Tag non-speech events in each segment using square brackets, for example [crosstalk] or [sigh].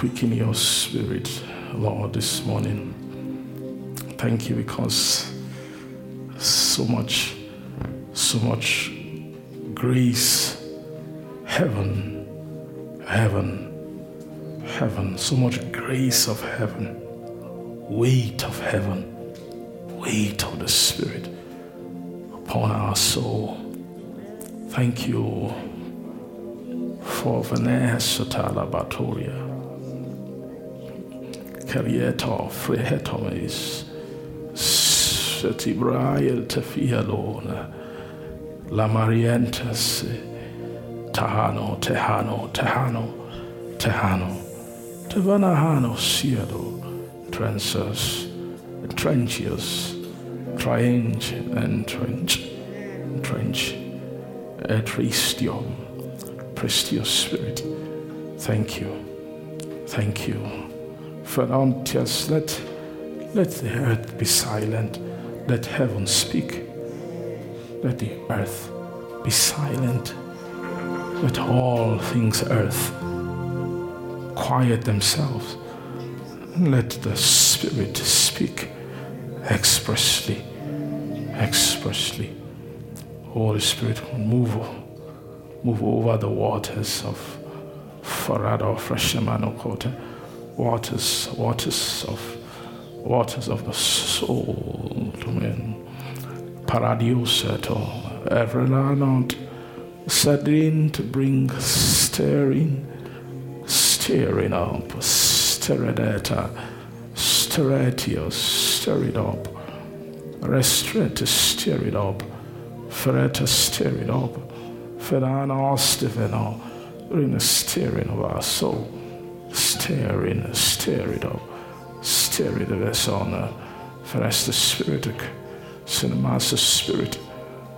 quicken your spirit, Lord, this morning. Thank you because so much, so much grace, heaven, heaven, heaven, so much grace of heaven, weight of heaven, weight of the Spirit upon our soul. Thank you for Vanessa Talabatoria. Carieto Frehetomes Setibrael Tefialona La Marientas Tahano Tehano Tehano Tehano Tevanahano Cielo Transus Trenchius Triange and Trench Trench Et Ristium Prestious Spirit. Thank you. Thank you. Ferrantius, let, let the earth be silent. Let heaven speak. Let the earth be silent. Let all things earth quiet themselves. Let the Spirit speak expressly. Expressly. Holy Spirit, move move over the waters of Farado, Freshemano Kota, waters, waters of waters of the soul, Amen. Paradioseto, Everlanot, Sadin to bring stirring, stirring up, stiradeta, stiretios, stir it up, restrate, stir it up, fereta, stir it up. Ferana Stefano, in the stirring of our soul, steering, stir it up, stir it of us on, for us the spirit of cinema's spirit,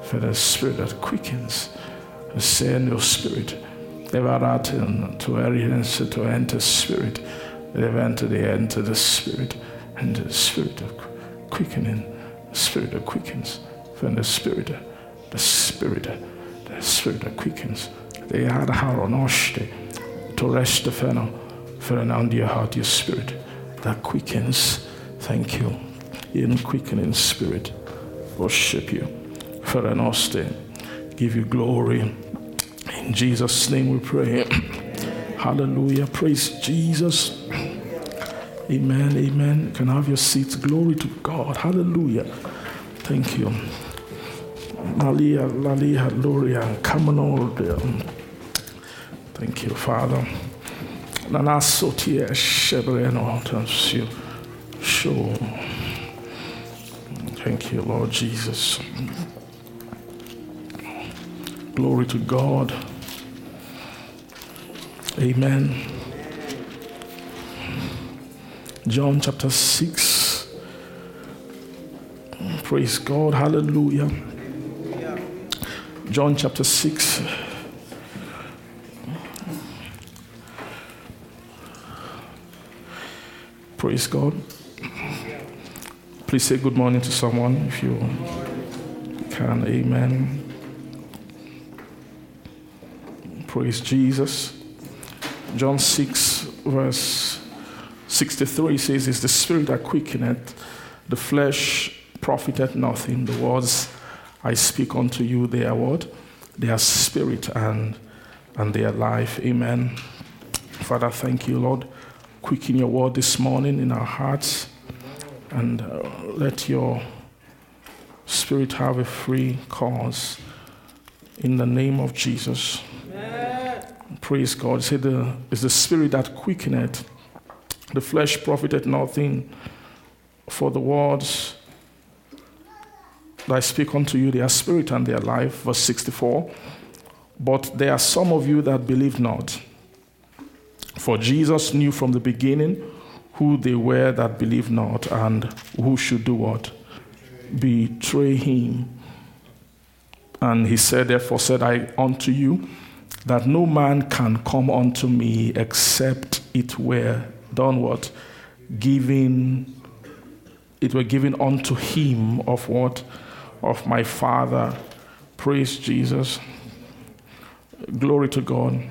for the spirit that quickens, send your spirit, Evaratin to experience to enter spirit, they've entered, they enter the spirit, and the spirit of quickening, the spirit that quickens, for the spirit, the spirit, the spirit that quickens. They had haronoshte to rest the fennel for an under your heart, your spirit that quickens. Thank you. In quickening spirit, worship you. For an austin, give you glory. In Jesus' name we pray. [clears throat] Hallelujah. Praise Jesus. Amen. Amen. Can have your seats. Glory to God. Hallelujah. Thank you. Malia, Lalia, Gloria, come on Thank you, Father. Shebreno you. Sure. Thank you, Lord Jesus. Glory to God. Amen. John chapter 6. Praise God. Hallelujah. John chapter 6. Praise God. Please say good morning to someone if you can. Amen. Praise Jesus. John 6, verse 63 says, It's the spirit that quickeneth, the flesh profiteth nothing. The words I speak unto you, they are what? They are spirit and, and they are life. Amen. Father, thank you, Lord. Quicken your word this morning in our hearts and uh, let your spirit have a free cause in the name of Jesus. Amen. Praise God. Say the is the spirit that quickeneth, the flesh profited nothing. For the words that I speak unto you, they are spirit and they are life. Verse 64. But there are some of you that believe not. For Jesus knew from the beginning who they were that believed not and who should do what? Betray him. And he said, Therefore said I unto you, that no man can come unto me except it were done what? Given, it were given unto him of what? Of my Father. Praise Jesus. Glory to God.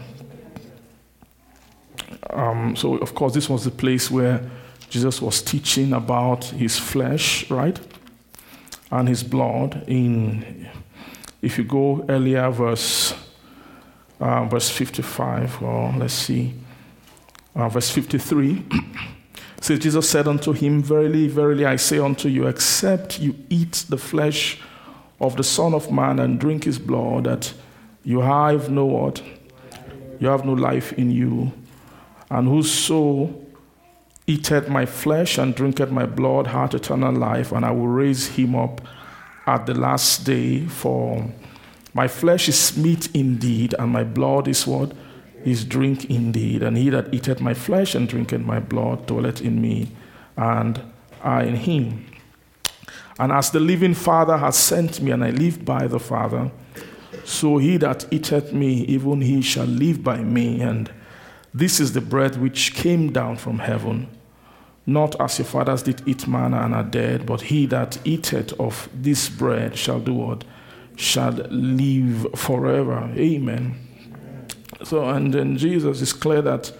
Um, so, of course, this was the place where Jesus was teaching about his flesh, right? And his blood. In, if you go earlier, verse, uh, verse 55, or let's see, uh, verse 53. [clears throat] says Jesus said unto him, Verily, verily, I say unto you, except you eat the flesh of the Son of Man and drink his blood, that you have no what? You have no life in you. And whoso eateth my flesh and drinketh my blood hath eternal life, and I will raise him up at the last day. For my flesh is meat indeed, and my blood is what? Is drink indeed. And he that eateth my flesh and drinketh my blood dwelleth in me, and I in him. And as the living Father has sent me, and I live by the Father, so he that eateth me, even he shall live by me. And this is the bread which came down from heaven, not as your fathers did eat manna and are dead, but he that eateth of this bread shall do what? Shall live forever. Amen. So, and then Jesus is clear that,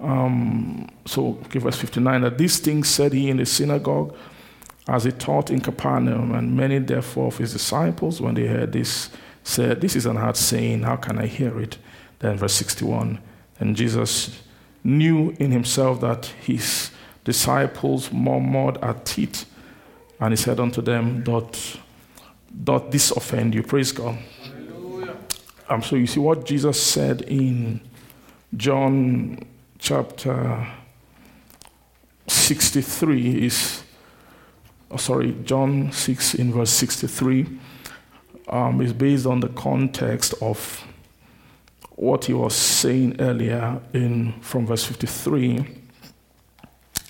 um, so, okay, verse 59, that these things said he in the synagogue as he taught in Capernaum, and many therefore of his disciples, when they heard this, said, This is an hard saying, how can I hear it? Then, verse 61, and Jesus knew in himself that his disciples murmured at it. And he said unto them, Doth, doth this offend you? Praise God. Um, so you see what Jesus said in John chapter 63 is, oh, sorry, John 6 in verse 63 um, is based on the context of what he was saying earlier in from verse 53.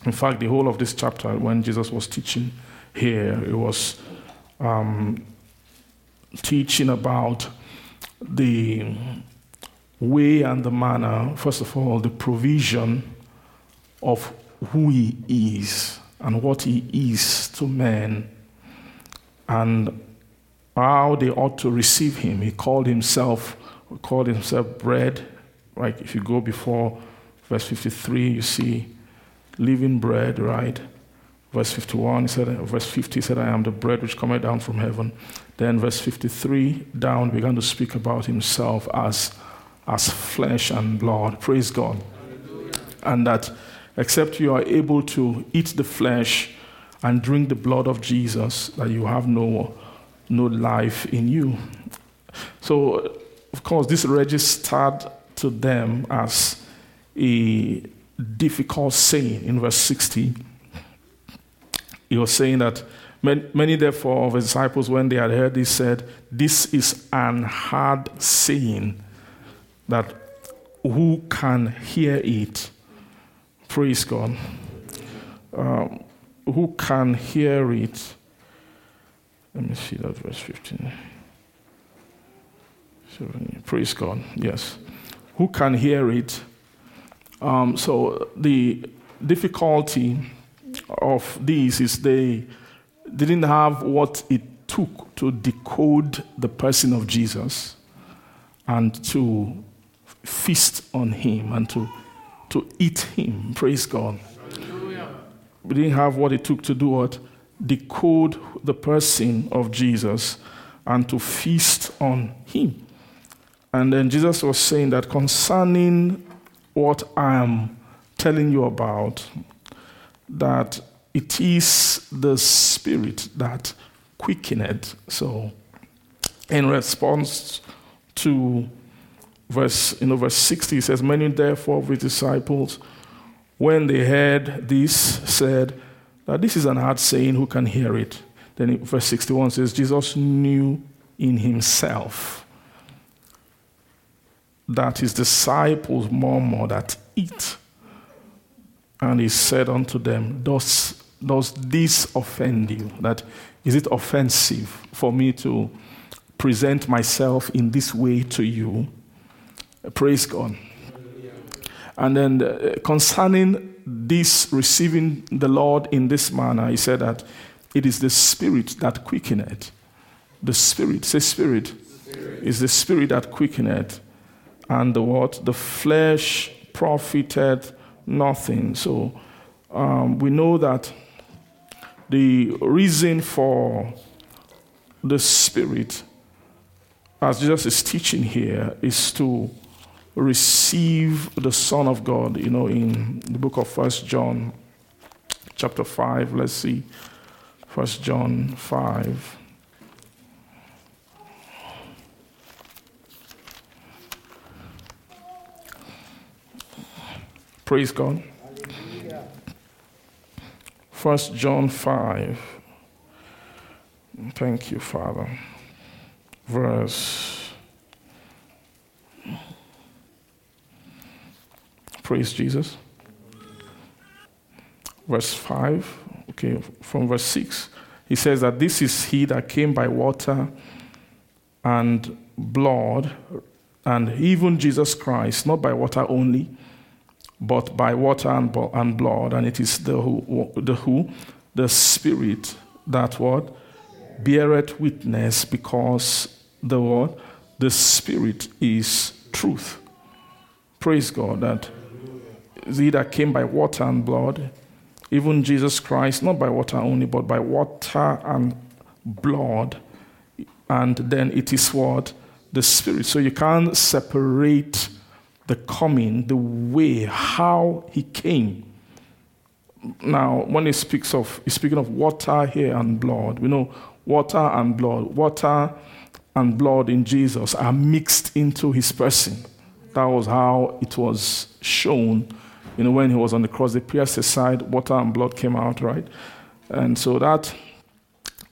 In fact, the whole of this chapter, when Jesus was teaching here, it was um, teaching about the way and the manner, first of all, the provision of who he is and what he is to men, and how they ought to receive him. He called himself called himself bread. Right? If you go before verse 53, you see living bread, right? Verse 51, he said, uh, verse 50 he said, I am the bread which cometh down from heaven. Then verse 53 down began to speak about himself as, as flesh and blood. Praise God. And that except you are able to eat the flesh and drink the blood of Jesus, that you have no, no life in you. So of course, this registered to them as a difficult saying in verse 60. He was saying that many, therefore, of his disciples, when they had heard this, said, This is an hard saying that who can hear it? Praise God. Um, who can hear it? Let me see that verse 15. Praise God. Yes. Who can hear it? Um, so the difficulty of these is they didn't have what it took to decode the person of Jesus and to feast on him and to, to eat him. Praise God. Hallelujah. We didn't have what it took to do what? Decode the person of Jesus and to feast on him. And then Jesus was saying that concerning what I am telling you about, that it is the Spirit that quickened. So, in response to verse, you know, verse 60, he says, Many therefore of his disciples, when they heard this, said, that this is an hard saying, who can hear it? Then verse 61 says, Jesus knew in himself that his disciples murmur that eat. And he said unto them, Does, does this offend you? That is it offensive for me to present myself in this way to you? Praise God. And then uh, concerning this receiving the Lord in this manner, he said that it is the Spirit that quickeneth. The Spirit, say Spirit, spirit. is the Spirit that quickeneth and the what? The flesh profited nothing. So um, we know that the reason for the Spirit, as Jesus is teaching here, is to receive the Son of God. You know, in the book of First John, chapter 5, let's see. First John 5. Praise God. First John 5. Thank you, Father. Verse. Praise Jesus. Verse 5. Okay, from verse 6. He says that this is he that came by water and blood, and even Jesus Christ, not by water only but by water and, and blood, and it is the who, the who, the Spirit that what beareth witness, because the what, the Spirit is truth. Praise God that he that came by water and blood, even Jesus Christ, not by water only, but by water and blood, and then it is what the Spirit. So you can't separate the coming, the way, how he came. Now, when he speaks of, he's speaking of water here and blood. We know water and blood. Water and blood in Jesus are mixed into his person. That was how it was shown. You know, when he was on the cross, they pierced his side, water and blood came out, right? And so that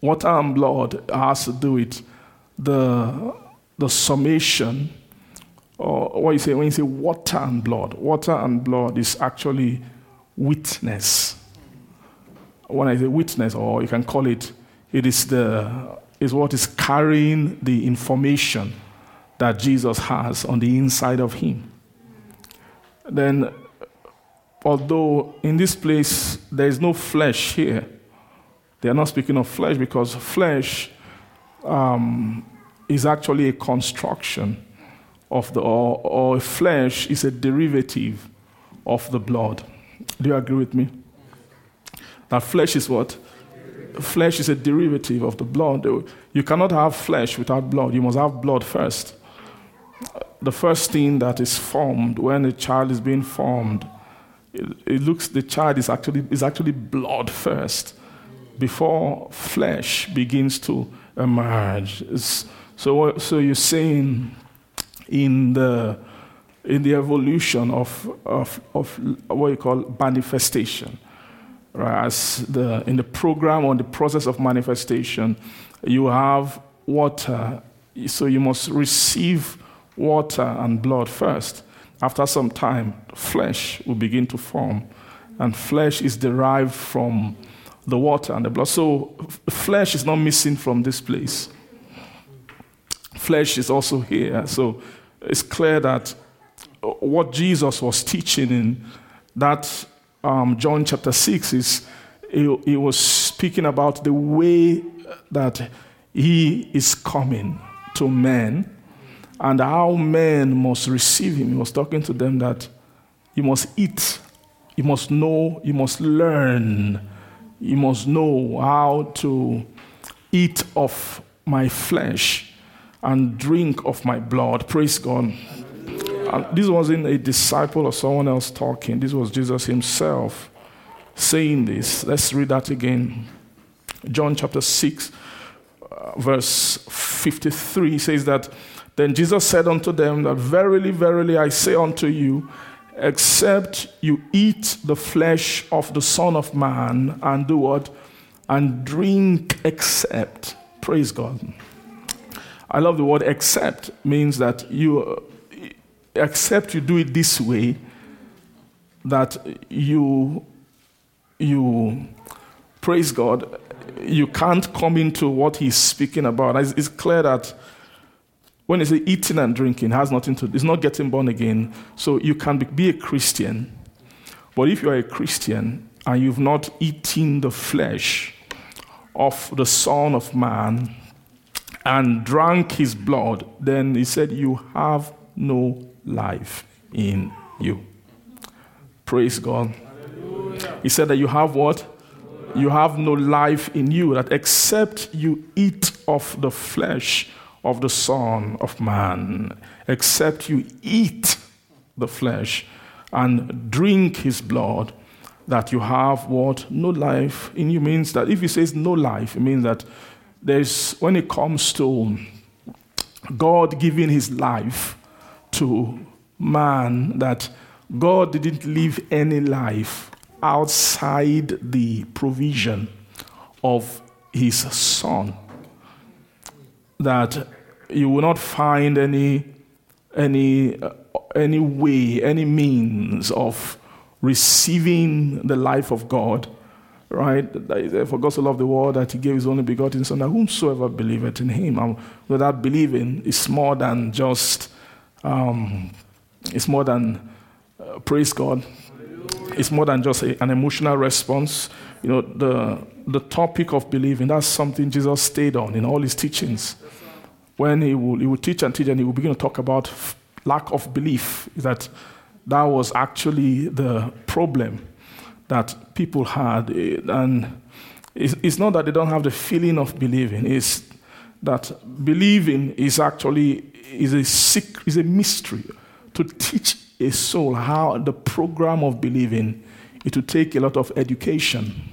water and blood has to do with the, the summation or what you say when you say water and blood. Water and blood is actually witness. When I say witness, or you can call it, it is the is what is carrying the information that Jesus has on the inside of him. Then, although in this place there is no flesh here, they are not speaking of flesh because flesh um, is actually a construction of the or, or flesh is a derivative of the blood. Do you agree with me? That flesh is what? Flesh is a derivative of the blood. You cannot have flesh without blood. You must have blood first. The first thing that is formed when a child is being formed, it, it looks the child is actually is actually blood first before flesh begins to emerge. It's, so, so you're saying in the in the evolution of, of, of what you call manifestation. Right? As the, in the program or the process of manifestation, you have water, so you must receive water and blood first. After some time, flesh will begin to form, and flesh is derived from the water and the blood. So, flesh is not missing from this place. Flesh is also here. So, it's clear that what Jesus was teaching in that um, John chapter 6 is he, he was speaking about the way that he is coming to men and how men must receive him. He was talking to them that you must eat, you must know, you must learn, you must know how to eat of my flesh and drink of my blood. Praise God. And this wasn't a disciple or someone else talking, this was Jesus himself saying this. Let's read that again. John chapter 6, uh, verse 53 says that, Then Jesus said unto them, That verily, verily, I say unto you, except you eat the flesh of the Son of Man and do what? And drink except. Praise God. I love the word accept means that you uh, accept you do it this way that you you praise God. You can't come into what he's speaking about. It's, it's clear that when it's eating and drinking has nothing to it's not getting born again. So you can be a Christian but if you are a Christian and you've not eaten the flesh of the Son of Man and drank his blood, then he said, You have no life in you. Praise God. He said that you have what? You have no life in you, that except you eat of the flesh of the Son of Man, except you eat the flesh and drink his blood, that you have what? No life in you means that if he says no life, it means that there's, when it comes to God giving his life to man, that God didn't live any life outside the provision of his son. That you will not find any, any, uh, any way, any means of receiving the life of God. Right? For God so loved the world that he gave his only begotten Son, that whomsoever believeth in him, and without believing, is more than just, um, it's more than, uh, praise God, it's more than just a, an emotional response. You know, the, the topic of believing, that's something Jesus stayed on in all his teachings. When he will, he will teach and teach, and he will begin to talk about lack of belief, that that was actually the problem that people had. And it's, not that they don't have the feeling of believing, it's that believing is actually is a, secret, is a mystery to teach a soul how the program of believing it will take a lot of education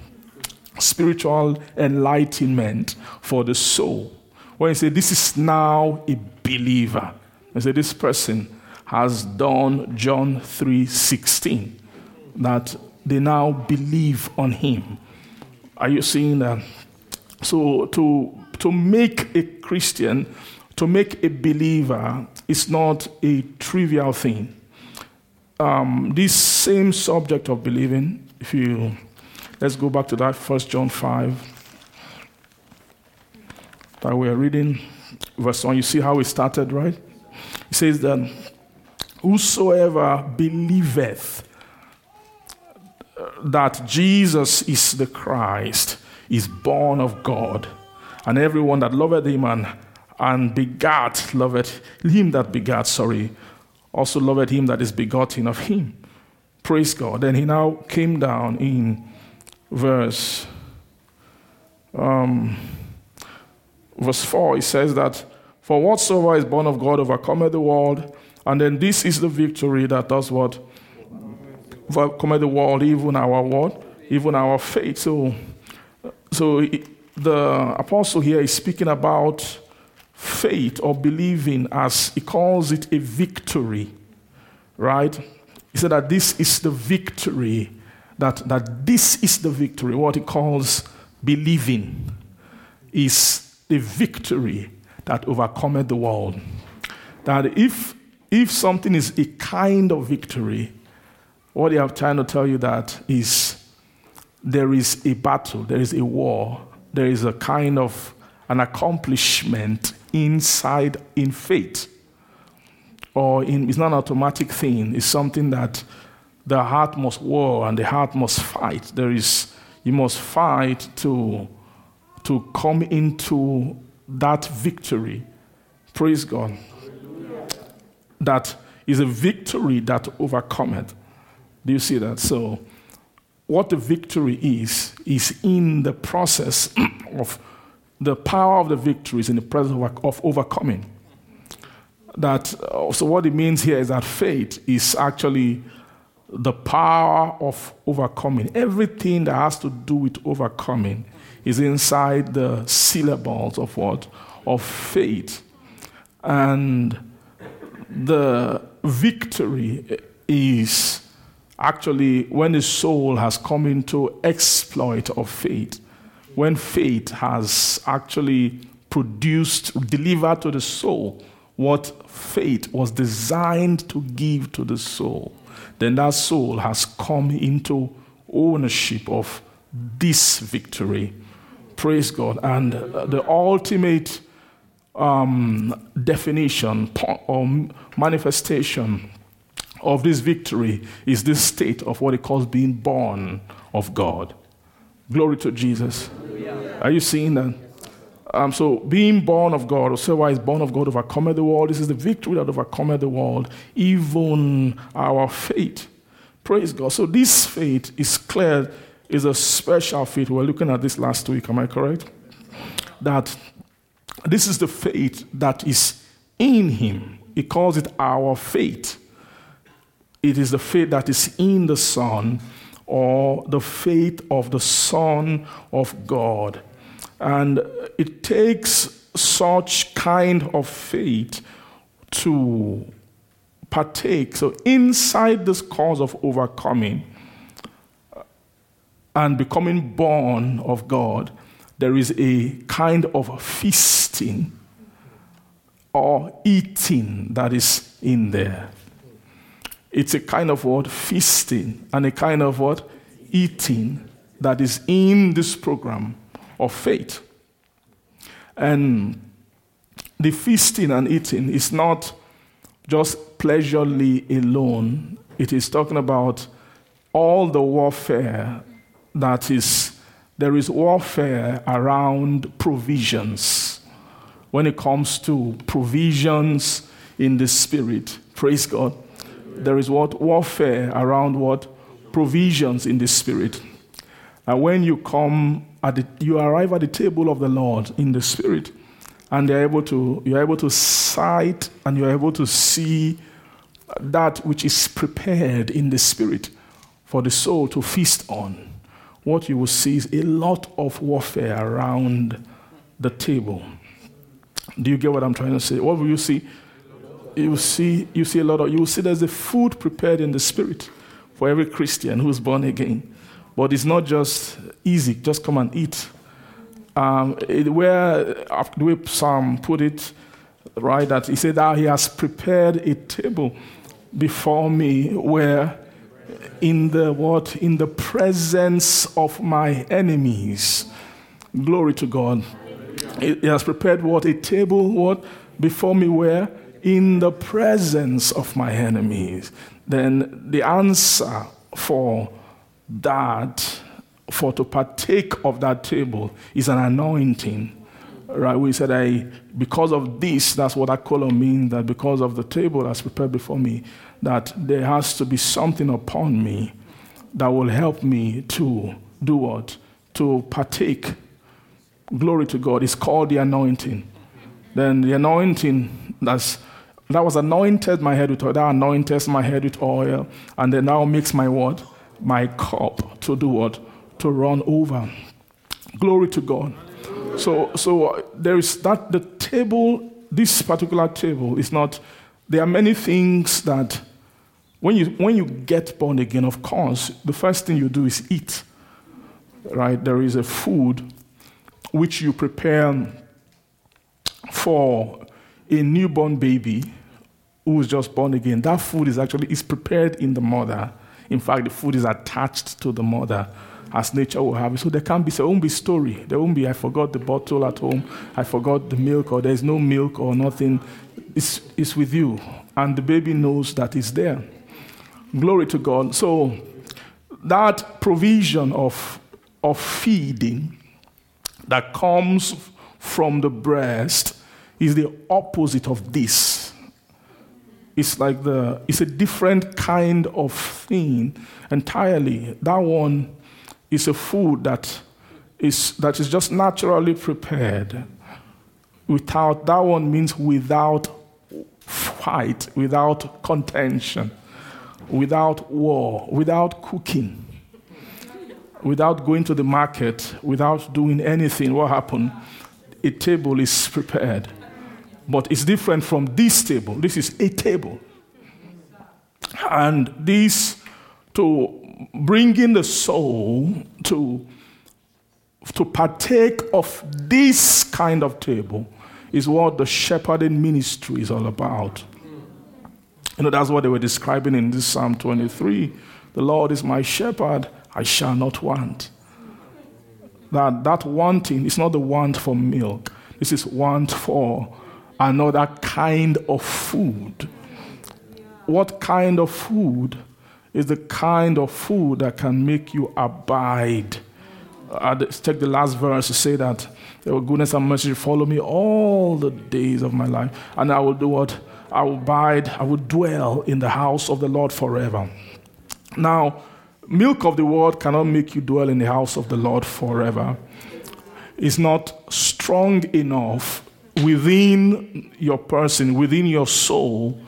spiritual enlightenment for the soul when you say this is now a believer I say this person has done john 3.16 that they now believe on him are you seeing that so to to make a christian to make a believer is not a trivial thing um, this same subject of believing, if you let's go back to that First John 5 that we're reading, verse 1. You see how it started, right? It says that whosoever believeth that Jesus is the Christ is born of God, and everyone that loveth him and, and begat loveth him that begat, sorry, also loved him that is begotten of him. Praise God. And he now came down in verse um, verse 4. He says that, For whatsoever is born of God overcometh the world, and then this is the victory that does what? Overcometh the world, even our what? Even our faith. So, so the apostle here is speaking about faith or believing as he calls it a victory, right? He said that this is the victory, that, that this is the victory. What he calls believing is the victory that overcometh the world. That if, if something is a kind of victory, what have trying to tell you that is there is a battle, there is a war, there is a kind of an accomplishment inside in faith. Or in, it's not an automatic thing, it's something that the heart must war and the heart must fight. There is, you must fight to, to come into that victory. Praise God. That is a victory that overcometh. Do you see that? So, what the victory is, is in the process [clears throat] of the power of the victory is in the presence of overcoming. That, uh, so what it means here is that faith is actually the power of overcoming. Everything that has to do with overcoming is inside the syllables of what? Of faith. And the victory is actually when the soul has come into exploit of faith when faith has actually produced, delivered to the soul what faith was designed to give to the soul, then that soul has come into ownership of this victory. Praise God. And the ultimate um, definition or manifestation of this victory is this state of what he calls being born of God. Glory to Jesus. Are you seeing that? Um, so being born of God, or so why is born of God overcometh the world. This is the victory that overcometh the world, even our faith. Praise God. So this faith is clear, is a special faith. We were looking at this last week, am I correct? That this is the faith that is in Him. He calls it our faith. It is the faith that is in the Son or the faith of the Son of God. And it takes such kind of faith to partake. So, inside this cause of overcoming uh, and becoming born of God, there is a kind of feasting or eating that is in there. It's a kind of what? Feasting and a kind of what? Eating that is in this program of faith. And the feasting and eating is not just pleasurely alone, it is talking about all the warfare that is, there is warfare around provisions. When it comes to provisions in the spirit, praise God. There is what? Warfare around what? Provisions in the spirit. And when you come at the, you arrive at the table of the Lord in the spirit, and you're able to you're able to sight and you're able to see that which is prepared in the spirit for the soul to feast on what you will see is a lot of warfare around the table do you get what i'm trying to say what will you see you see you see a lot of you will see there's a food prepared in the spirit for every christian who's born again. But it's not just easy just come and eat. Um, it, where the way Psalm put it, right, that he said that he has prepared a table before me where in the what in the presence of my enemies. Glory to god. He has prepared what? A table what? Before me where in the presence of my enemies then the answer for that for to partake of that table is an anointing. Right? We said, I, because of this, that's what that color means, that because of the table that's prepared before me, that there has to be something upon me that will help me to do what? To partake. Glory to God. It's called the anointing. Then the anointing that's that was anointed my head with oil. That anointed my head with oil. And then now makes my what? My cup to do what? to run over. Glory to God. So, so uh, there is that the table, this particular table is not, there are many things that when you, when you get born again, of course, the first thing you do is eat. Right? There is a food which you prepare for a newborn baby who is just born again. That food is actually is prepared in the mother. In fact, the food is attached to the mother as nature will have it. So there can't be, there won't be story. There won't be, I forgot the bottle at home, I forgot the milk, or there's no milk or nothing. It's, it's with you. And the baby knows that it's there. Glory to God. So that provision of, of feeding that comes from the breast is the opposite of this. It's like the, it's a different kind of thing entirely. That one is a food that is, that is just naturally prepared. Without, that one means without fight, without contention, without war, without cooking, without going to the market, without doing anything. What happened? A table is prepared. But it's different from this table. This is a table. And this, to bringing the soul to, to partake of this kind of table is what the shepherding ministry is all about. You know, that's what they were describing in this Psalm 23. The Lord is my shepherd, I shall not want. That, that wanting is not the want for milk, this is want for another kind of food. What kind of food? is the kind of food that can make you abide. Uh, take the last verse to say that your goodness and mercy follow me all the days of my life, and I will do what? I will abide, I will dwell in the house of the Lord forever. Now, milk of the world cannot make you dwell in the house of the Lord forever. It's not strong enough within your person, within your soul,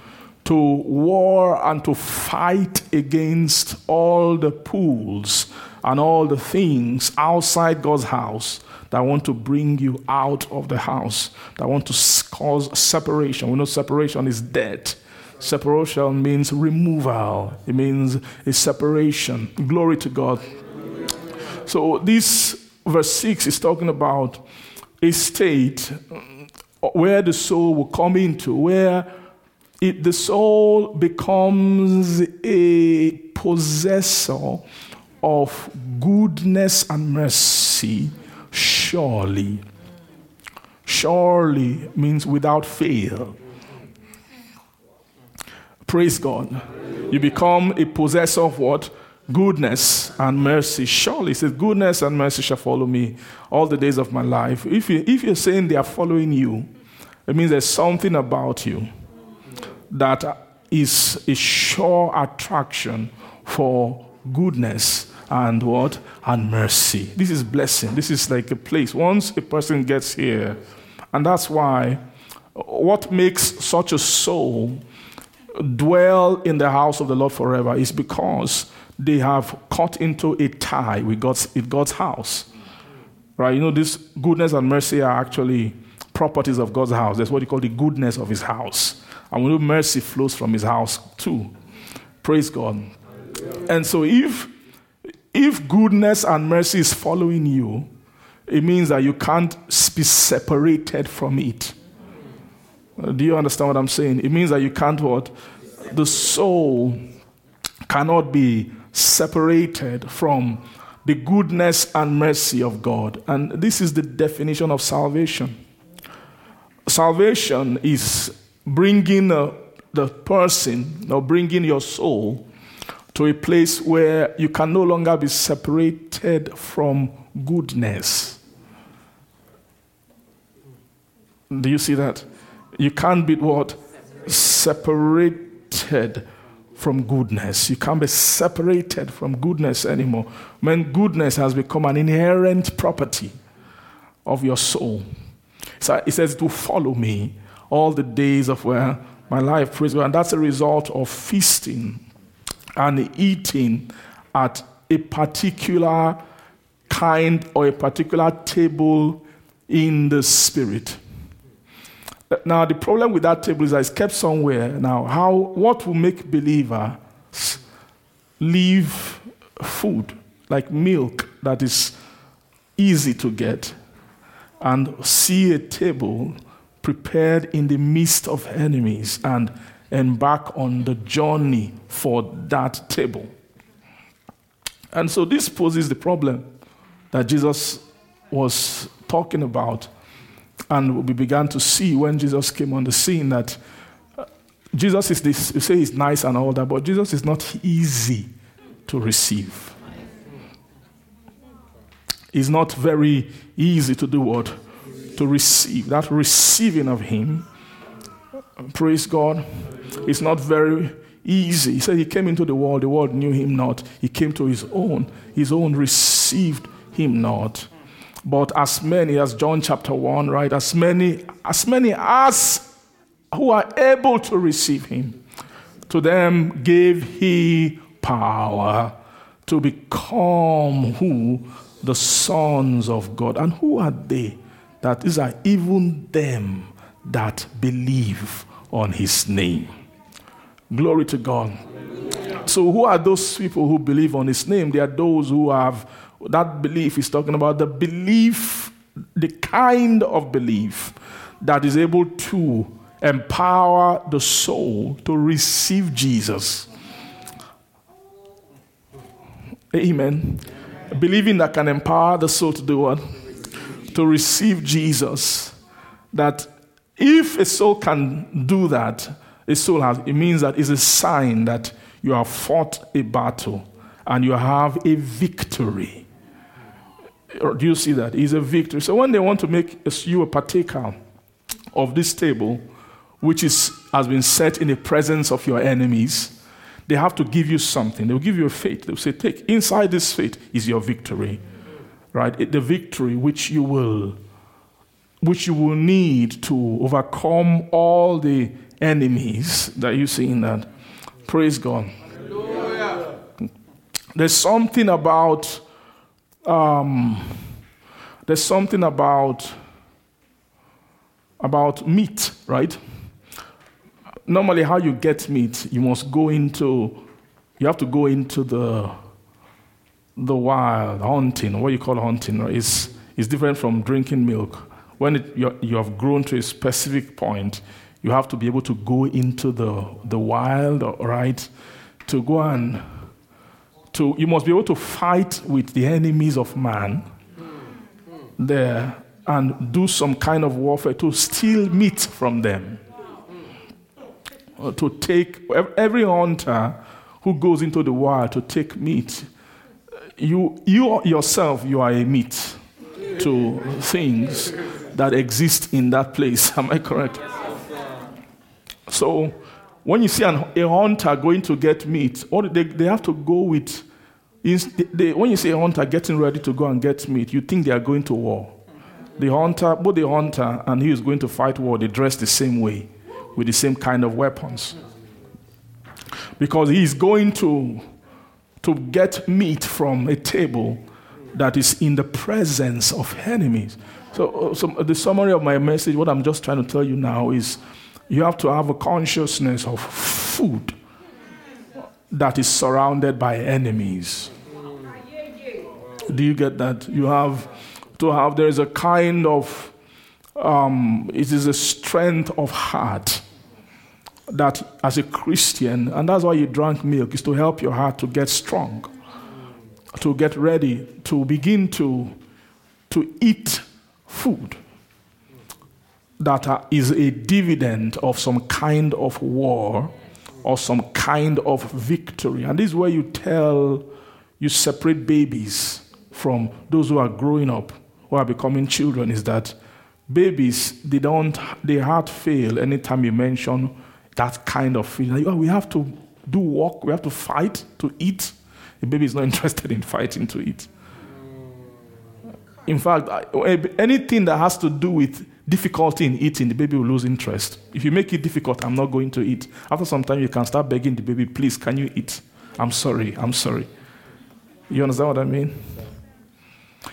to war and to fight against all the pools and all the things outside God's house that want to bring you out of the house, that want to cause separation. We know separation is death. Separation means removal, it means a separation. Glory to God. So, this verse 6 is talking about a state where the soul will come into, where it, the soul becomes a possessor of goodness and mercy, surely. Surely means without fail. Praise God. You become a possessor of what? Goodness and mercy. Surely, it says, Goodness and mercy shall follow me all the days of my life. If, you, if you're saying they are following you, it means there's something about you that is a sure attraction for goodness and what? And mercy. This is blessing. This is like a place. Once a person gets here, and that's why what makes such a soul dwell in the house of the Lord forever is because they have caught into a tie with God's, with God's house. Right? You know, this goodness and mercy are actually properties of God's house. That's what you call the goodness of his house. And we know mercy flows from his house too. Praise God. And so if if goodness and mercy is following you, it means that you can't be separated from it. Do you understand what I'm saying? It means that you can't what? The soul cannot be separated from the goodness and mercy of God. And this is the definition of salvation. Salvation is bringing uh, the person or bringing your soul to a place where you can no longer be separated from goodness. Do you see that? You can't be what? Separated from goodness. You can't be separated from goodness anymore. When goodness has become an inherent property of your soul. So it says to follow me all the days of where my life, praise God. And that's a result of feasting and eating at a particular kind or a particular table in the spirit. Now, the problem with that table is that it's kept somewhere. Now, how, what will make believers leave food, like milk, that is easy to get, and see a table prepared in the midst of enemies and embark on the journey for that table. And so this poses the problem that Jesus was talking about. And we began to see when Jesus came on the scene that uh, Jesus is this, you say he's nice and all that, but Jesus is not easy to receive. It's not very easy to do what? to receive. That receiving of Him, praise God, is not very easy. He said he came into the world, the world knew him not. He came to his own, his own received him not. But as many as John chapter 1, right? As many, as many as who are able to receive him, to them gave he power to become who? The sons of God. And who are they? that are even them that believe on his name. Glory to God. So, who are those people who believe on his name? They are those who have that belief is talking about the belief, the kind of belief that is able to empower the soul to receive Jesus. Amen. Believing that can empower the soul to do what? to receive Jesus, that if a soul can do that, a soul has, it means that it's a sign that you have fought a battle and you have a victory. Or do you see that? It's a victory. So when they want to make you a partaker of this table, which is, has been set in the presence of your enemies, they have to give you something. They'll give you a faith. They'll say, Take inside this faith is your victory. Right? It, the victory which you will which you will need to overcome all the enemies that you see in that. Praise God. Hallelujah. There's something about um, there's something about about meat, right? Normally, how you get meat, you must go into you have to go into the the wild hunting. What you call hunting right? is is different from drinking milk. When it, you, have grown to a specific point, you have to be able to go into the the wild, right? To go and to you must be able to fight with the enemies of man there and do some kind of warfare to steal meat from them. To take every hunter who goes into the wild to take meat, you, you yourself, you are a meat to things that exist in that place. [laughs] Am I correct? So, when you see an, a hunter going to get meat, or they, they have to go with, they, when you a hunter getting ready to go and get meat, you think they are going to war. The hunter, both the hunter and he is going to fight war, they dress the same way with the same kind of weapons. Because he is going to, to get meat from a table that is in the presence of enemies. So, uh, so, uh, the summary of my message, what I'm just trying to tell you now is you have to have a consciousness of food that is surrounded by enemies. Do you get that? You have to have, there is a kind of, um, it is a strength of heart that as a Christian, and that's why you drank milk, is to help your heart to get strong, to get ready, to begin to, to eat food that is a dividend of some kind of war or some kind of victory. And this is where you tell, you separate babies from those who are growing up who are becoming children is that babies, they don't, their heart fail anytime you mention that kind of feeling. Like, oh, we have to do work, we have to fight to eat. The baby is not [laughs] interested in fighting to eat. In fact, eh, anything that has to do with difficulty in eating, the baby will lose interest. If you make it difficult, I'm not going to eat. After some time, you can start begging the baby, please, can you eat? I'm sorry, I'm sorry. You understand what I mean?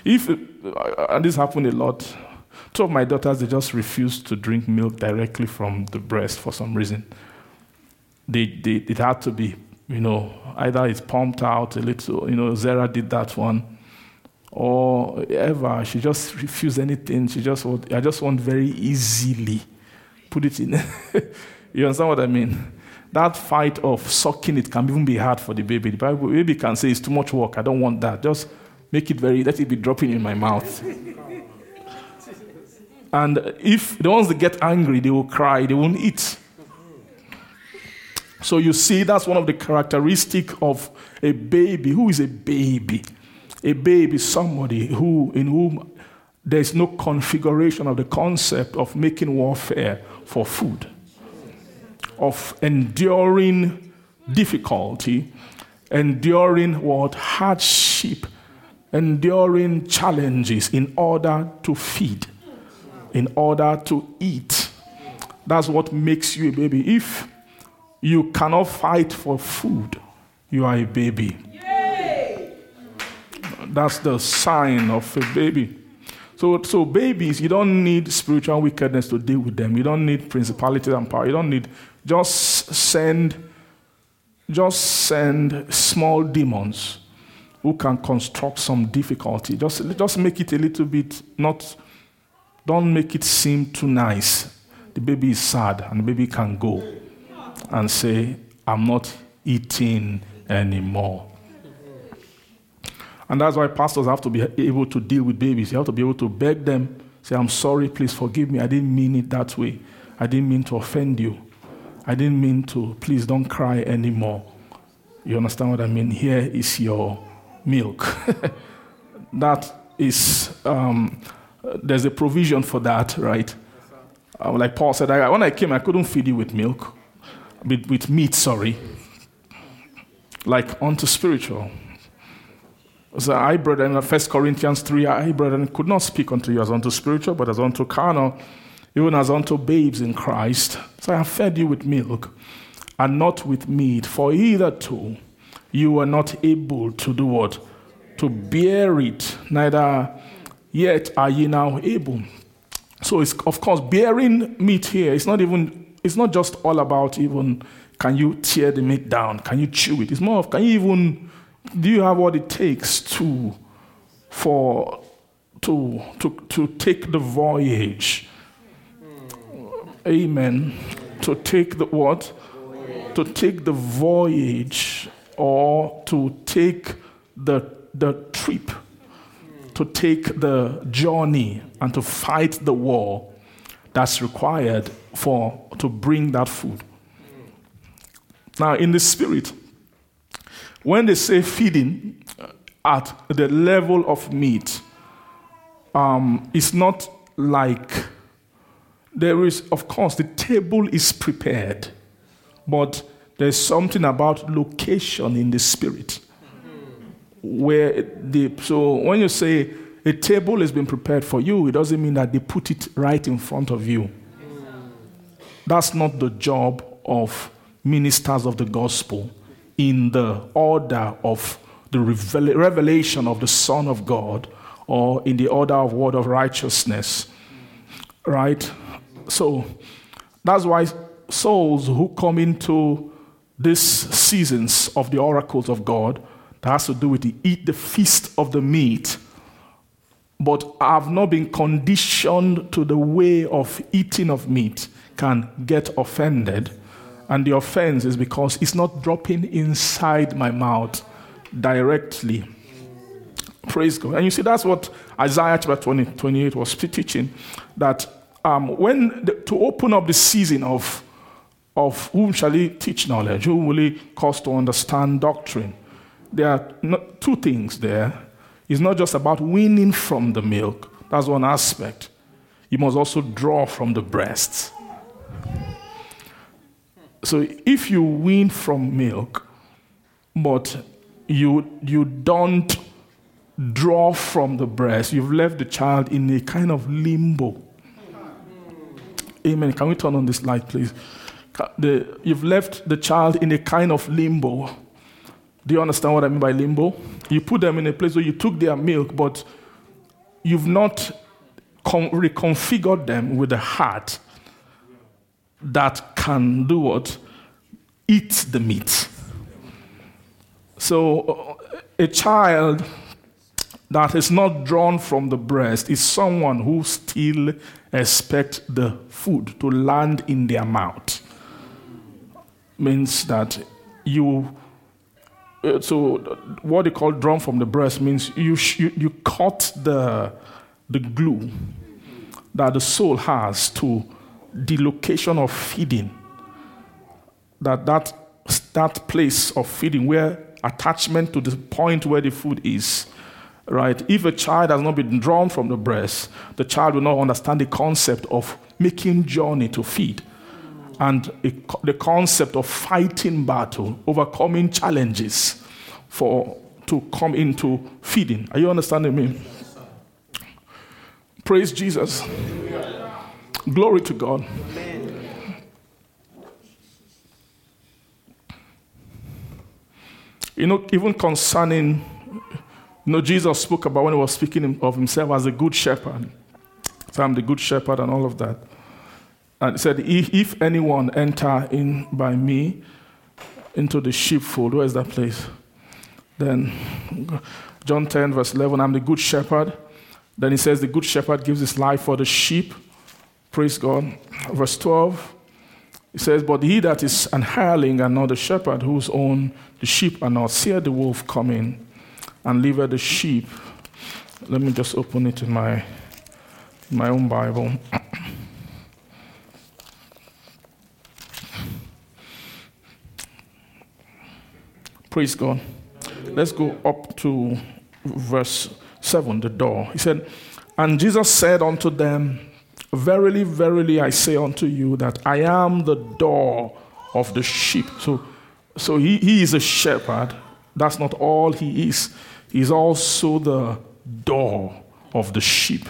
If, uh, uh, and this happened a lot, two of my daughters, they just refused to drink milk directly from the breast for some reason. They, they, it had to be, you know, either it's pumped out a little, you know, Zara did that one, or ever, she just refused anything. She just want, I just want very easily put it in. [laughs] you understand what I mean? That fight of sucking it can even be hard for the baby. The baby can say it's too much work. I don't want that. Just Make it very, let it be dropping in my mouth. [laughs] and if the ones that get angry, they will cry, they won't eat. So you see, that's one of the characteristic of a baby. Who is a baby? A baby is somebody who, in whom there is no configuration of the concept of making warfare for food, of enduring difficulty, enduring what hardship enduring challenges in order to feed, in order to eat. That's what makes you a baby. If you cannot fight for food, you are a baby. That's the sign of a baby. So, so babies, you don't need spiritual wickedness to deal with them. You don't need principalities and power. You don't need just send, just send small demons who can construct some difficulty. Just, just make it a little bit not, don't make it seem too nice. The baby is sad and the baby can go and say, I'm not eating anymore. And that's why pastors have to be able to deal with babies. You have to be able to beg them, say, I'm sorry, please forgive me. I didn't mean it that way. I didn't mean to offend you. I didn't mean to, please don't cry anymore. You understand what I mean? Here is your milk. [laughs] that is, um, there's a provision for that, right? Uh, like Paul said, I, when I came, I couldn't feed you with milk, with, with meat, sorry. like unto spiritual. So I, brethren, 1 Corinthians 3, I, brethren, could not speak unto you as unto spiritual, but as unto carnal, even as unto babes in Christ. So I have fed you with milk, and not with meat, for either two you were not able to do what? To bear it, neither yet are ye now able. So it's of course bearing meat here, it's not even it's not just all about even can you tear the meat down? Can you chew it? It's more of can you even do you have what it takes to for to to to take the voyage? Amen. To take the what? To take the voyage or to take the the trip, to take the journey and to fight the war that's required for to bring that food. Now, in the spirit, when they say feeding at the level of meat, um, it's not like there is, of course, the table is prepared, but there's something about location in the spirit. Where the, so when you say a table has been prepared for you, it doesn't mean that they put it right in front of you. That's not the job of ministers of the gospel in the order of the revelation of the Son of God or in the order of word of righteousness. Right? So that's why souls who come into these seasons of the oracles of God, that has to do with the eat the feast of the meat, but have not been conditioned to the way of eating of meat, can get offended and the offense is because it's not dropping inside my mouth directly. Praise God. And you see, that's what Isaiah chapter 20, 28 was teaching that um, when the, to open up the season of, of whom shall he teach knowledge, who will he cause to understand doctrine, there are two things there. It's not just about winning from the milk, that's one aspect. You must also draw from the breasts. So if you win from milk, but you, you don't draw from the breast, you've left the child in a kind of limbo. Amen. Can we turn on this light, please? The, you've left the child in a kind of limbo. Do you understand what I mean by limbo? You put them in a place where you took their milk, but you've not con- reconfigured them with the heart that can do what? Eat the meat. So, uh, a child that is not drawn from the breast is someone who still expects the food to land in their mouth. Means that you, uh, so what they call drawn from the breast means you, you, you cut the, the glue that the soul has to the location of feeding that that, that place of feeding where attachment to the point where the food is right? If a child has not been drawn from the breast the child will not understand the concept of making journey to feed and the concept of fighting battle overcoming challenges for to come into feeding. Are you understanding me? Praise jesus glory to god Amen. You know, even concerning, you know, Jesus spoke about when he was speaking of himself as a good shepherd. So I'm the good shepherd and all of that. And he said, if, if anyone enter in by me into the sheepfold, where is that place? Then John 10, verse 11, I'm the good shepherd. Then he says, the good shepherd gives his life for the sheep. Praise God. Verse 12, he says, But he that is an hireling and not a shepherd, whose own the sheep are not, see the wolf coming and leave the sheep. Let me just open it in my, my own Bible. [clears throat] Praise God. Let's go up to verse 7, the door. He said, And Jesus said unto them, Verily, verily, I say unto you that I am the door of the sheep. So, So he, he is a shepherd. That's not all he is. He's also the door of the sheep.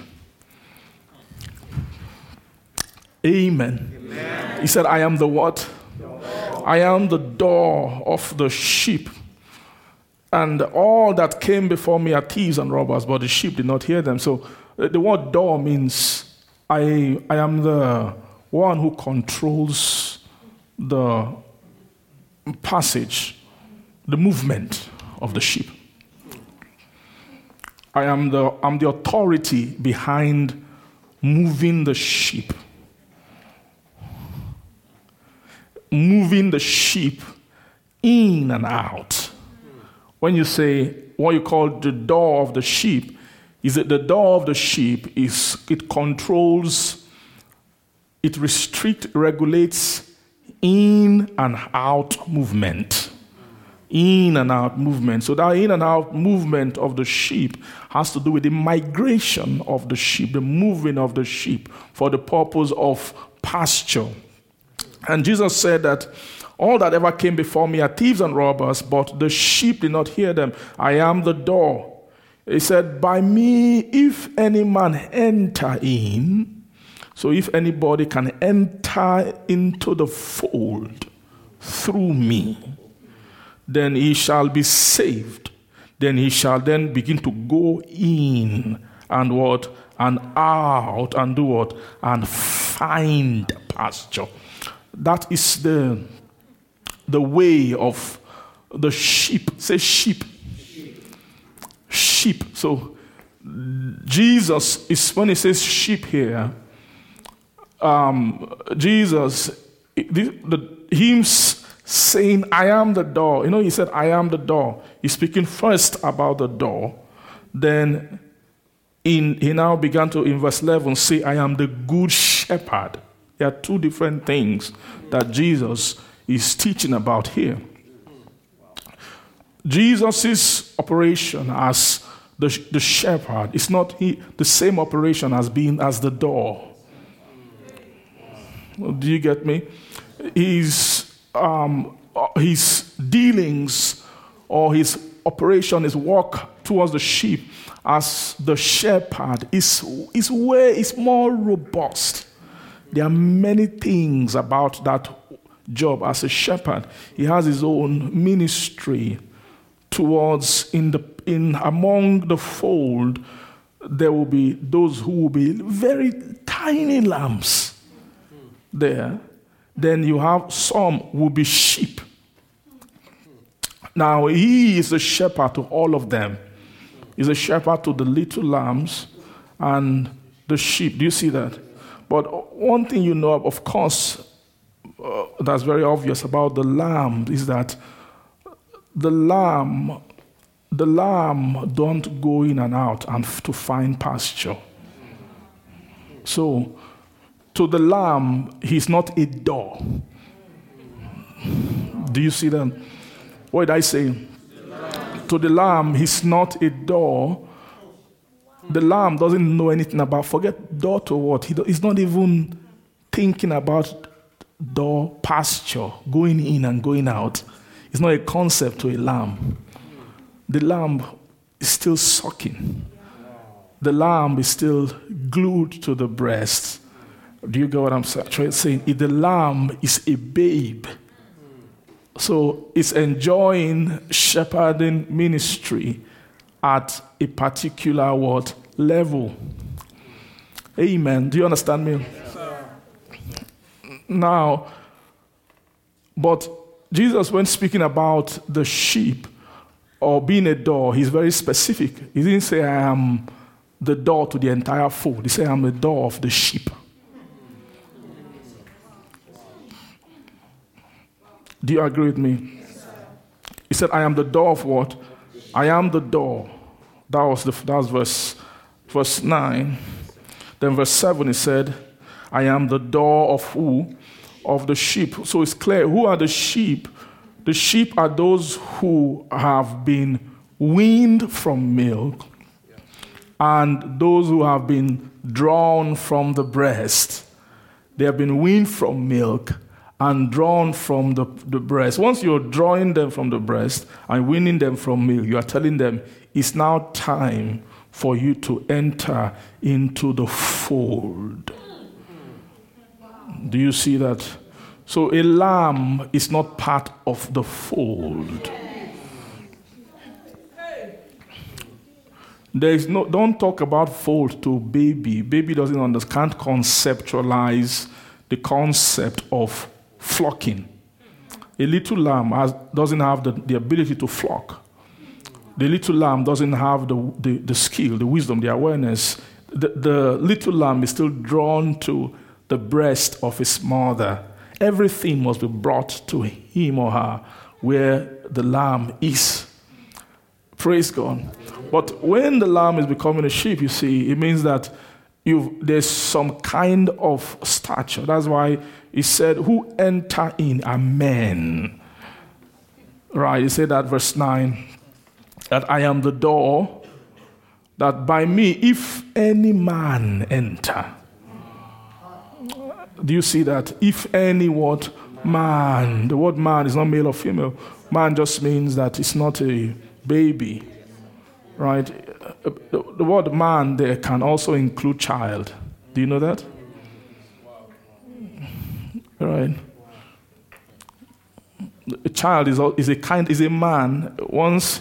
Amen. Amen. He said, I am the what? I am the door of the sheep. And all that came before me are thieves and robbers, but the sheep did not hear them. So uh, the word door means I, I am the one who controls the passage, the movement of the sheep. I am the, I'm the authority behind moving the sheep. Moving the sheep in and out. When you say what you call the door of the sheep, is that the door of the sheep is it controls, it restricts, regulates in and out movement. In and out movement. So, that in and out movement of the sheep has to do with the migration of the sheep, the moving of the sheep for the purpose of pasture. And Jesus said that all that ever came before me are thieves and robbers, but the sheep did not hear them. I am the door. He said, By me, if any man enter in, so if anybody can enter into the fold through me, then he shall be saved. Then he shall then begin to go in and what? And out and do what? And find pasture. That is the, the way of the sheep. Say sheep. Sheep. So Jesus is when he says sheep here, um, Jesus, the, the hymns saying, I am the door. You know, he said, I am the door. He's speaking first about the door. Then in, he now began to, in verse 11, say, I am the good shepherd. There are two different things that Jesus is teaching about here. Jesus' operation as the, the shepherd is not he, the same operation as being as the door. Do you get me? His, um, his dealings or his operation, his walk towards the sheep as the shepherd is, is way is more robust. There are many things about that job as a shepherd. He has his own ministry towards in the in among the fold there will be those who will be very tiny lambs there, then you have some will be sheep. Now, he is a shepherd to all of them. He's a shepherd to the little lambs and the sheep. Do you see that? But one thing you know, of course, uh, that's very obvious about the lamb is that the lamb, the lamb don't go in and out and f- to find pasture. So to the lamb, he's not a door. Do you see that? What did I say? To the lamb, he's not a door. The lamb doesn't know anything about, forget door to what? He he's not even thinking about door pasture, going in and going out. It's not a concept to a lamb. The lamb is still sucking. The lamb is still glued to the breast. Do you get what I'm saying? If the lamb is a babe, so it's enjoying shepherding ministry at a particular what level. Amen. Do you understand me? now, but Jesus, when speaking about the sheep or being a door, he's very specific. He didn't say, I am the door to the entire fold. He said, I'm the door of the sheep. Do you agree with me? He said, I am the door of what? I am the door. That was, the, that was verse, verse 9. Then verse 7, he said, I am the door of who? Of the sheep. So it's clear who are the sheep? The sheep are those who have been weaned from milk and those who have been drawn from the breast. They have been weaned from milk and drawn from the, the breast. Once you're drawing them from the breast and winning them from milk, you are telling them it's now time for you to enter into the fold. Do you see that? So a lamb is not part of the fold. There is no, don't talk about fold to baby. Baby doesn't understand, can't conceptualize the concept of flocking. A little lamb has, doesn't have the, the ability to flock. The little lamb doesn't have the, the, the skill, the wisdom, the awareness. The, the little lamb is still drawn to the breast of his mother. Everything must be brought to him or her where the lamb is. Praise God. But when the lamb is becoming a sheep, you see, it means that there's some kind of stature. That's why he said, Who enter in are men. Right, he said that verse 9 that I am the door, that by me, if any man enter. Do you see that? If any what man, the word man is not male or female. Man just means that it's not a baby, right? The, word man there can also include child. Do you know that? Right. A child is, is a kind is a man. Once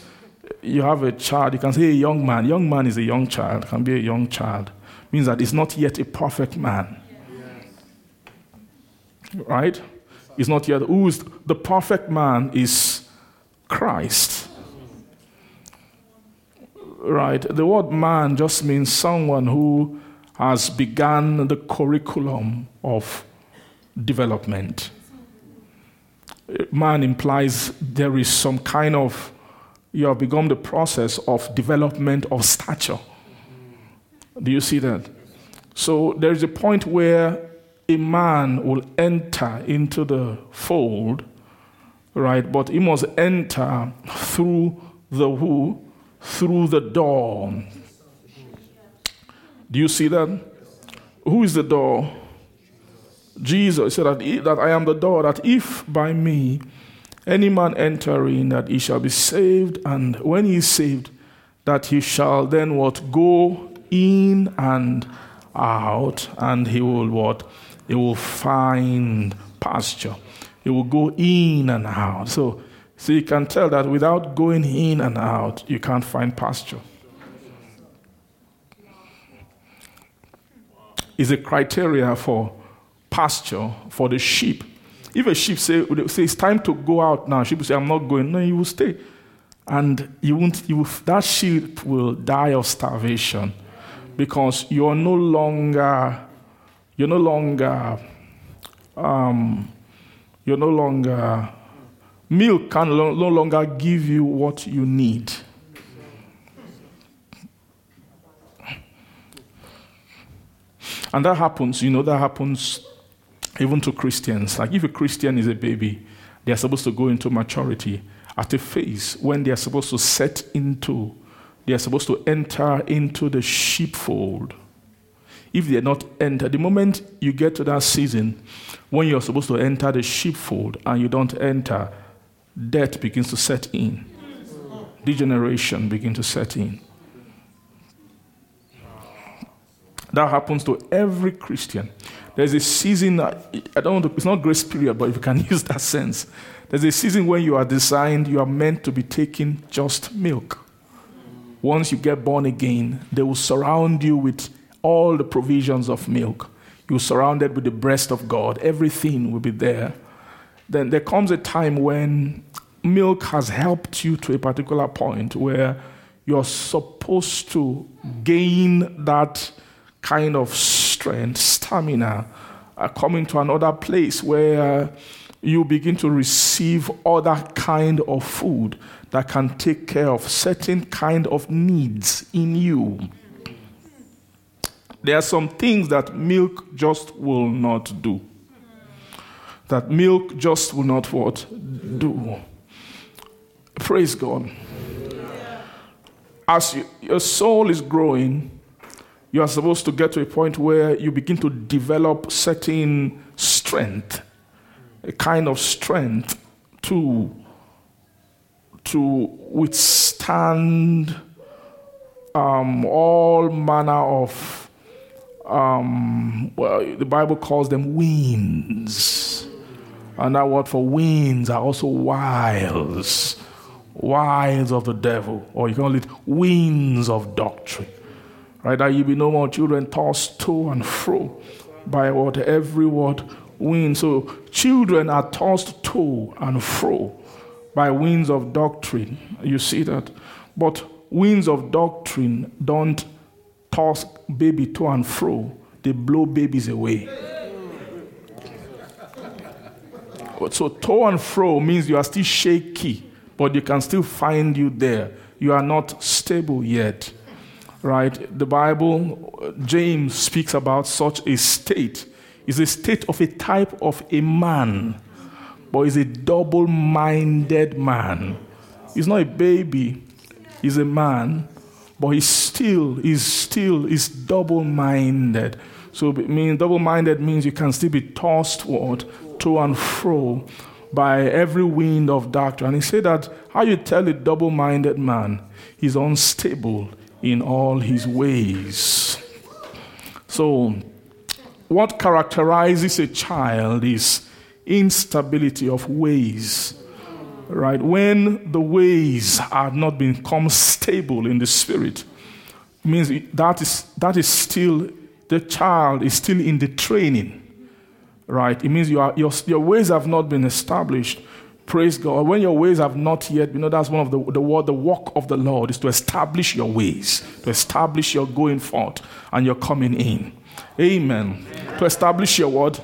you have a child, you can say a young man. Young man is a young child. Can be a young child. Means that he's not yet a perfect man. Right? He's not yet. Who's the perfect man? Is Christ. Right? The word man just means someone who has begun the curriculum of development. Man implies there is some kind of, you have begun the process of development of stature. Do you see that? So there is a point where a man will enter into the fold, right? But he must enter through the who? Through the door. Do you see that? Who is the door? Jesus said that, that I am the door, that if by me any man enter in, that he shall be saved, and when he is saved, that he shall then what? Go in and out, and he will what? He will find pasture. He will go in and out. So, so you can tell that without going in and out, you can't find pasture. Is a criteria for pasture for the sheep. If a sheep say, say it's time to go out now, sheep will say, I'm not going. No, you will stay. And you won't, you will, that sheep will die of starvation because you're no longer, you're no longer, um, you're no longer, milk can no longer give you what you need. And that happens, you know, that happens even to Christians. Like if a Christian is a baby, they are supposed to go into maturity at a phase when they are supposed to set into, they are supposed to enter into the sheepfold. If they are not enter, the moment you get to that season when you're supposed to enter the sheepfold and you don't enter, death begins to set in. Degeneration begins to set in. That happens to every Christian. There's a season, I don't know, it's not grace period, but if you can [laughs] use that sense. There's a season when you are designed, you are meant to be taking just milk. Once you get born again, they will surround you with all the provisions of milk. You're surrounded with the breast of God, everything will be there. Then there comes a time when milk has helped you to a particular point where you're supposed to gain that kind of strength, stamina, uh, coming to another place where you begin to receive other kind of food that can take care of certain kind of needs in you. There are some things that milk just will not do. That milk just will not what do. Praise God. As you, your soul is growing, you are supposed to get to a point where you begin to develop certain strength a kind of strength to, to withstand um, all manner of, um, well, the Bible calls them winds. And that word for winds are also wiles, wiles of the devil, or you can call it winds of doctrine. Right? That you be no more children tossed to and fro by what every word wind. So children are tossed to and fro by winds of doctrine. You see that? But winds of doctrine don't toss baby to and fro, they blow babies away. So to and fro means you are still shaky, but you can still find you there. You are not stable yet. Right? The Bible, uh, James speaks about such a state. It's a state of a type of a man, but is a double minded man. He's not a baby, he's a man, but he's still, is still, is double minded. So, mean double minded means you can still be tossed what? To and fro by every wind of doctrine. And he said that how you tell a double minded man, he's unstable in all his ways. So, what characterizes a child is instability of ways. Right? When the ways have not become stable in the spirit, means that is, that is still, the child is still in the training. Right? It means you are, your, your ways have not been established. Praise God. When your ways have not yet, you know, that's one of the, the word, the work of the Lord is to establish your ways, to establish your going forth and your coming in. Amen. Amen. To establish your word,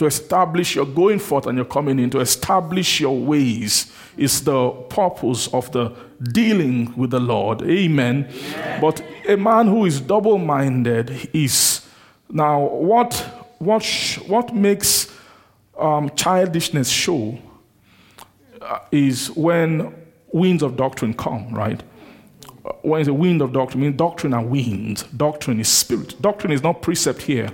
to establish your going forth and your coming in, to establish your ways is the purpose of the dealing with the Lord. Amen. Amen. But a man who is double minded is now what, what, what makes um, childishness show uh, is when winds of doctrine come, right? when it's a wind of doctrine, I mean doctrine and wind. Doctrine is spirit. Doctrine is not precept here.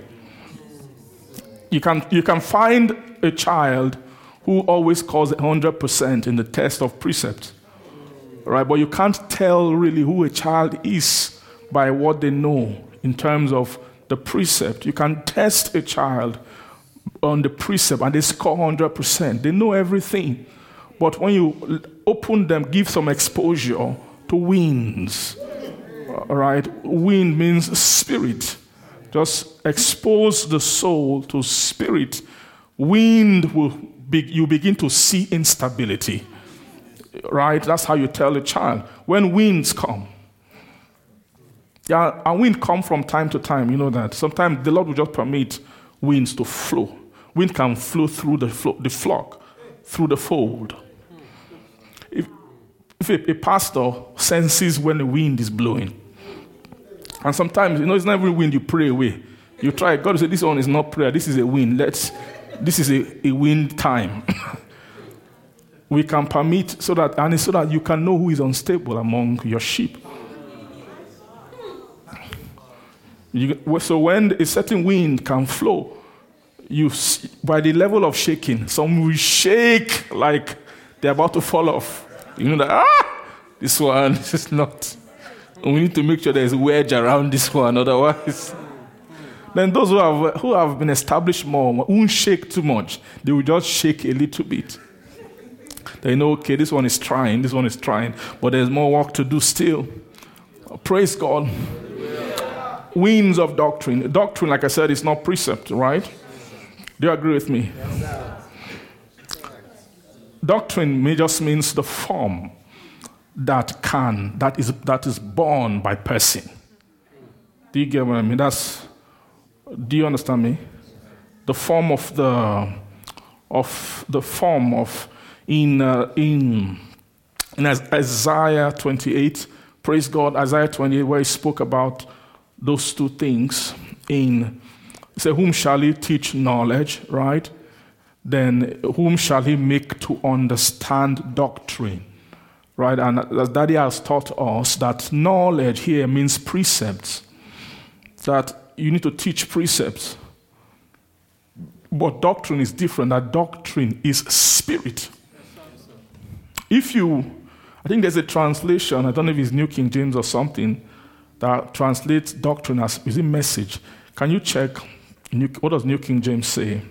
You can, you can find a child who always scores 100% in the test of precept, right? But you can't tell really who a child is by what they know in terms of the precept. You can test a child on the precept and they score 100%. They know everything. But when you open them, give some exposure, to winds. All right? Wind means spirit. Just expose the soul to spirit. Wind will be, you begin to see instability. Right? That's how you tell a child. When winds come, yeah, and wind come from time to time, you know that. Sometimes the Lord will just permit winds to flow. Wind can flow through the, flo- the flock, through the fold. If a, a pastor senses when the wind is blowing, and sometimes, you know, it's not every wind you pray away. You try, God will say, This one is not prayer, this is a wind. Let's, this is a, a wind time. [laughs] we can permit so that, and so that you can know who is unstable among your sheep. You, so when a certain wind can flow, you by the level of shaking, some will shake like they're about to fall off. You know that, ah, this one [laughs] is not. We need to make sure there's a wedge around this one, otherwise. Then those who have, who have been established more won't shake too much. They will just shake a little bit. They know, okay, this one is trying, this one is trying, but there's more work to do still. Praise God. Winds of doctrine. Doctrine, like I said, is not precept, right? Do you agree with me? Yes, Doctrine may just means the form that can, that is, that is born by person. Do you get what I mean? That's, do you understand me? The form of the, of the form of, in, uh, in, in Isaiah 28, praise God, Isaiah 28, where he spoke about those two things in, say, whom shall he teach knowledge, right? then whom shall he make to understand doctrine? Right? And as Daddy has taught us, that knowledge here means precepts. That you need to teach precepts. But doctrine is different. That doctrine is spirit. If you, I think there's a translation, I don't know if it's New King James or something, that translates doctrine as, is it message? Can you check, New, what does New King James say?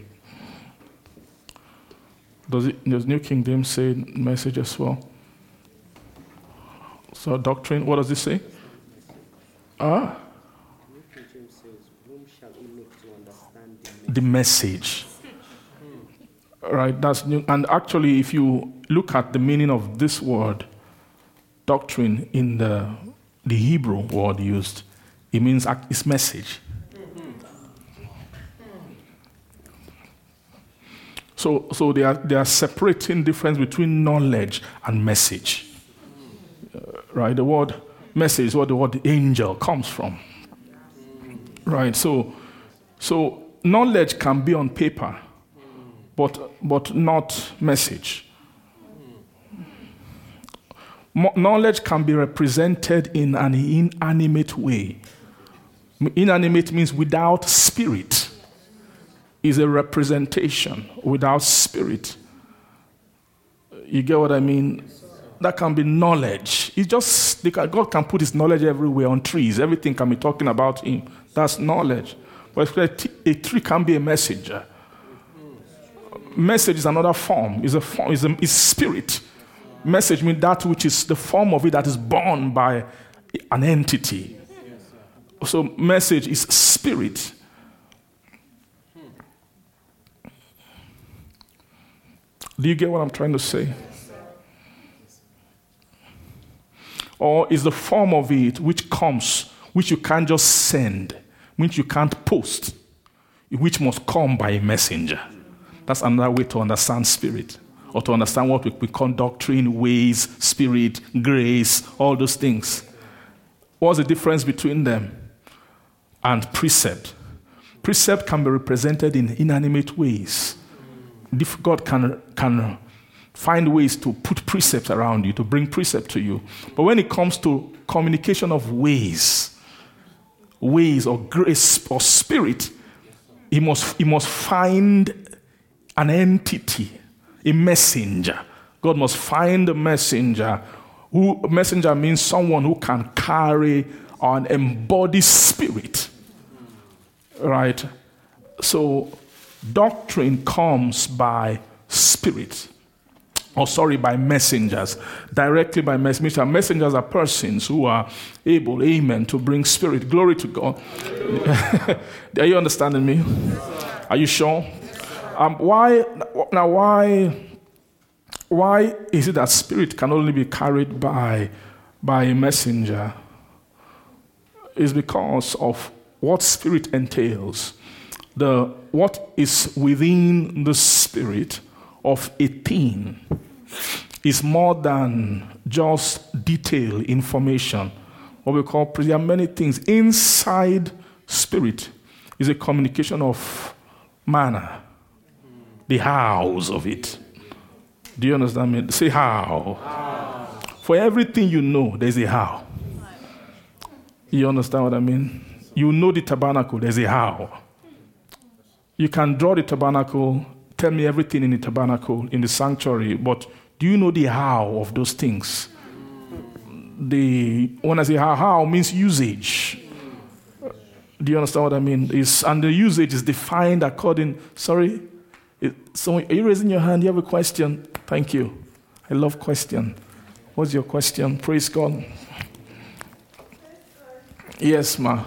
Does, it, does New King James say message as well? So, doctrine, what does it say? Ah? The message. Right, that's new. And actually, if you look at the meaning of this word, doctrine, in the, the Hebrew word used, it means it's message. So, so they, are, they are separating difference between knowledge and message. Right? The word message what the word angel comes from. Right? So, so knowledge can be on paper, but, but not message. Knowledge can be represented in an inanimate way. Inanimate means without spirit is a representation without spirit. You get what I mean? That can be knowledge. It's just God can put His knowledge everywhere on trees. Everything can be talking about Him. That's knowledge. But a tree can be a messenger. Message is another form. Is a form. Is a spirit. Message means that which is the form of it that is born by an entity. So message is spirit. Do you get what I'm trying to say? Or is the form of it which comes, which you can't just send, which you can't post, which must come by a messenger. That's another way to understand spirit, or to understand what we call doctrine, ways, spirit, grace, all those things. What's the difference between them and precept? Precept can be represented in inanimate ways If God can, can find ways to put precepts around you, to bring precept to you. But when it comes to communication of ways, ways or grace or spirit, he must, he must find an entity, a messenger. God must find a messenger. Who messenger means someone who can carry an embodied spirit. Right? So Doctrine comes by spirit. Or sorry, by messengers, directly by messengers. Messengers are persons who are able, amen, to bring spirit. Glory to God. [laughs] are you understanding me? Are you sure? Um, why now? Why? Why is it that spirit can only be carried by by a messenger? Is because of what spirit entails the, what is within the spirit of a thing is more than just detail information. What we call, there are many things. Inside spirit is a communication of manner, the hows of it. Do you understand me? Say how. how. For everything you know, there's a how. You understand what I mean? You know the tabernacle, there's a how. You can draw the tabernacle, tell me everything in the tabernacle, in the sanctuary, but do you know the how of those things? The when I say how, how means usage. Do you understand what I mean? Is and the usage is defined according. Sorry, it, so are you raising your hand? You have a question? Thank you. I love question. What's your question? Praise God. Yes, ma.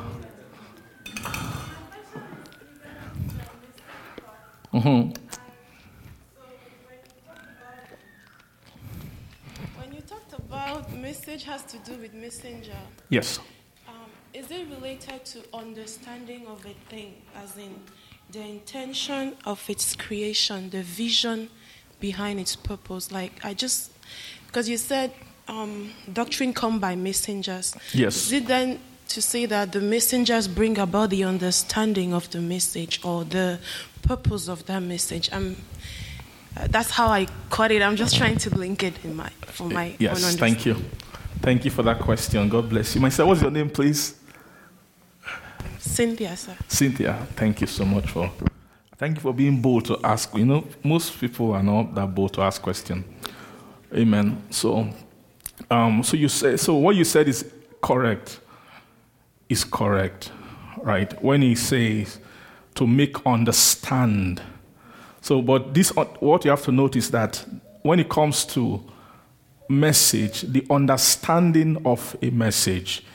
Mm-hmm. When you talked about message has to do with messenger. Yes. Um, is it related to understanding of a thing, as in the intention of its creation, the vision behind its purpose? Like I just because you said um, doctrine come by messengers. Yes. Is it then to say that the messengers bring about the understanding of the message or the purpose of that message. Um, uh, that's how I caught it. I'm just trying to link it in my for my yes. thank you, thank you for that question. God bless you. My Myself, what's your name, please? Cynthia, sir. Cynthia, thank you so much for Thank you for being bold to ask. You know, most people are not that bold to ask questions. Amen. So, um, so you say, so what you said is correct. Is correct, right? When he says to make understand. So, but this, what you have to notice that when it comes to message, the understanding of a message,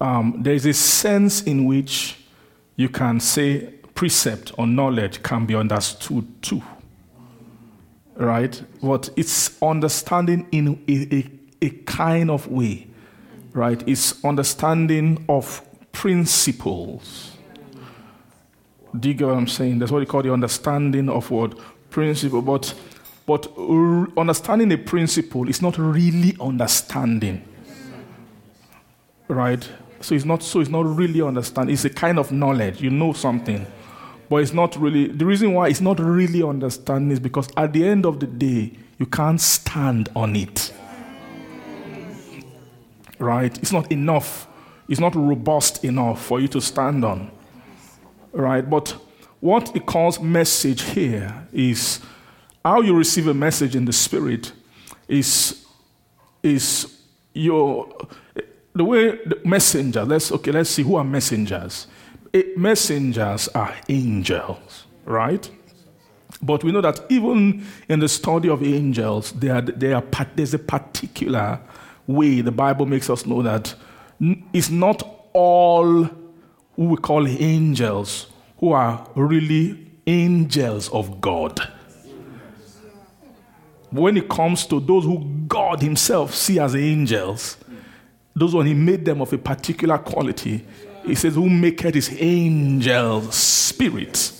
um, there is a sense in which you can say precept or knowledge can be understood too. Right? But it's understanding in a, a, a kind of way. Right? It's understanding of principles. Do you get what I'm saying? That's what you call the understanding of what? Principle. But but understanding a principle is not really understanding. Right? So it's not so it's not really understanding. It's a kind of knowledge. You know something. But it's not really the reason why it's not really understanding is because at the end of the day, you can't stand on it. Right? It's not enough. It's not robust enough for you to stand on. Right? But what it calls message here is how you receive a message in the spirit is, is your the way the messenger, let's okay, let's see who are messengers. It, messengers are angels, right? But we know that even in the study of angels, they are, they are, there's a particular way the Bible makes us know that it's not all who we call angels who are really angels of God when it comes to those who God Himself see as angels, those when He made them of a particular quality, He says, Who maketh His angels spirit.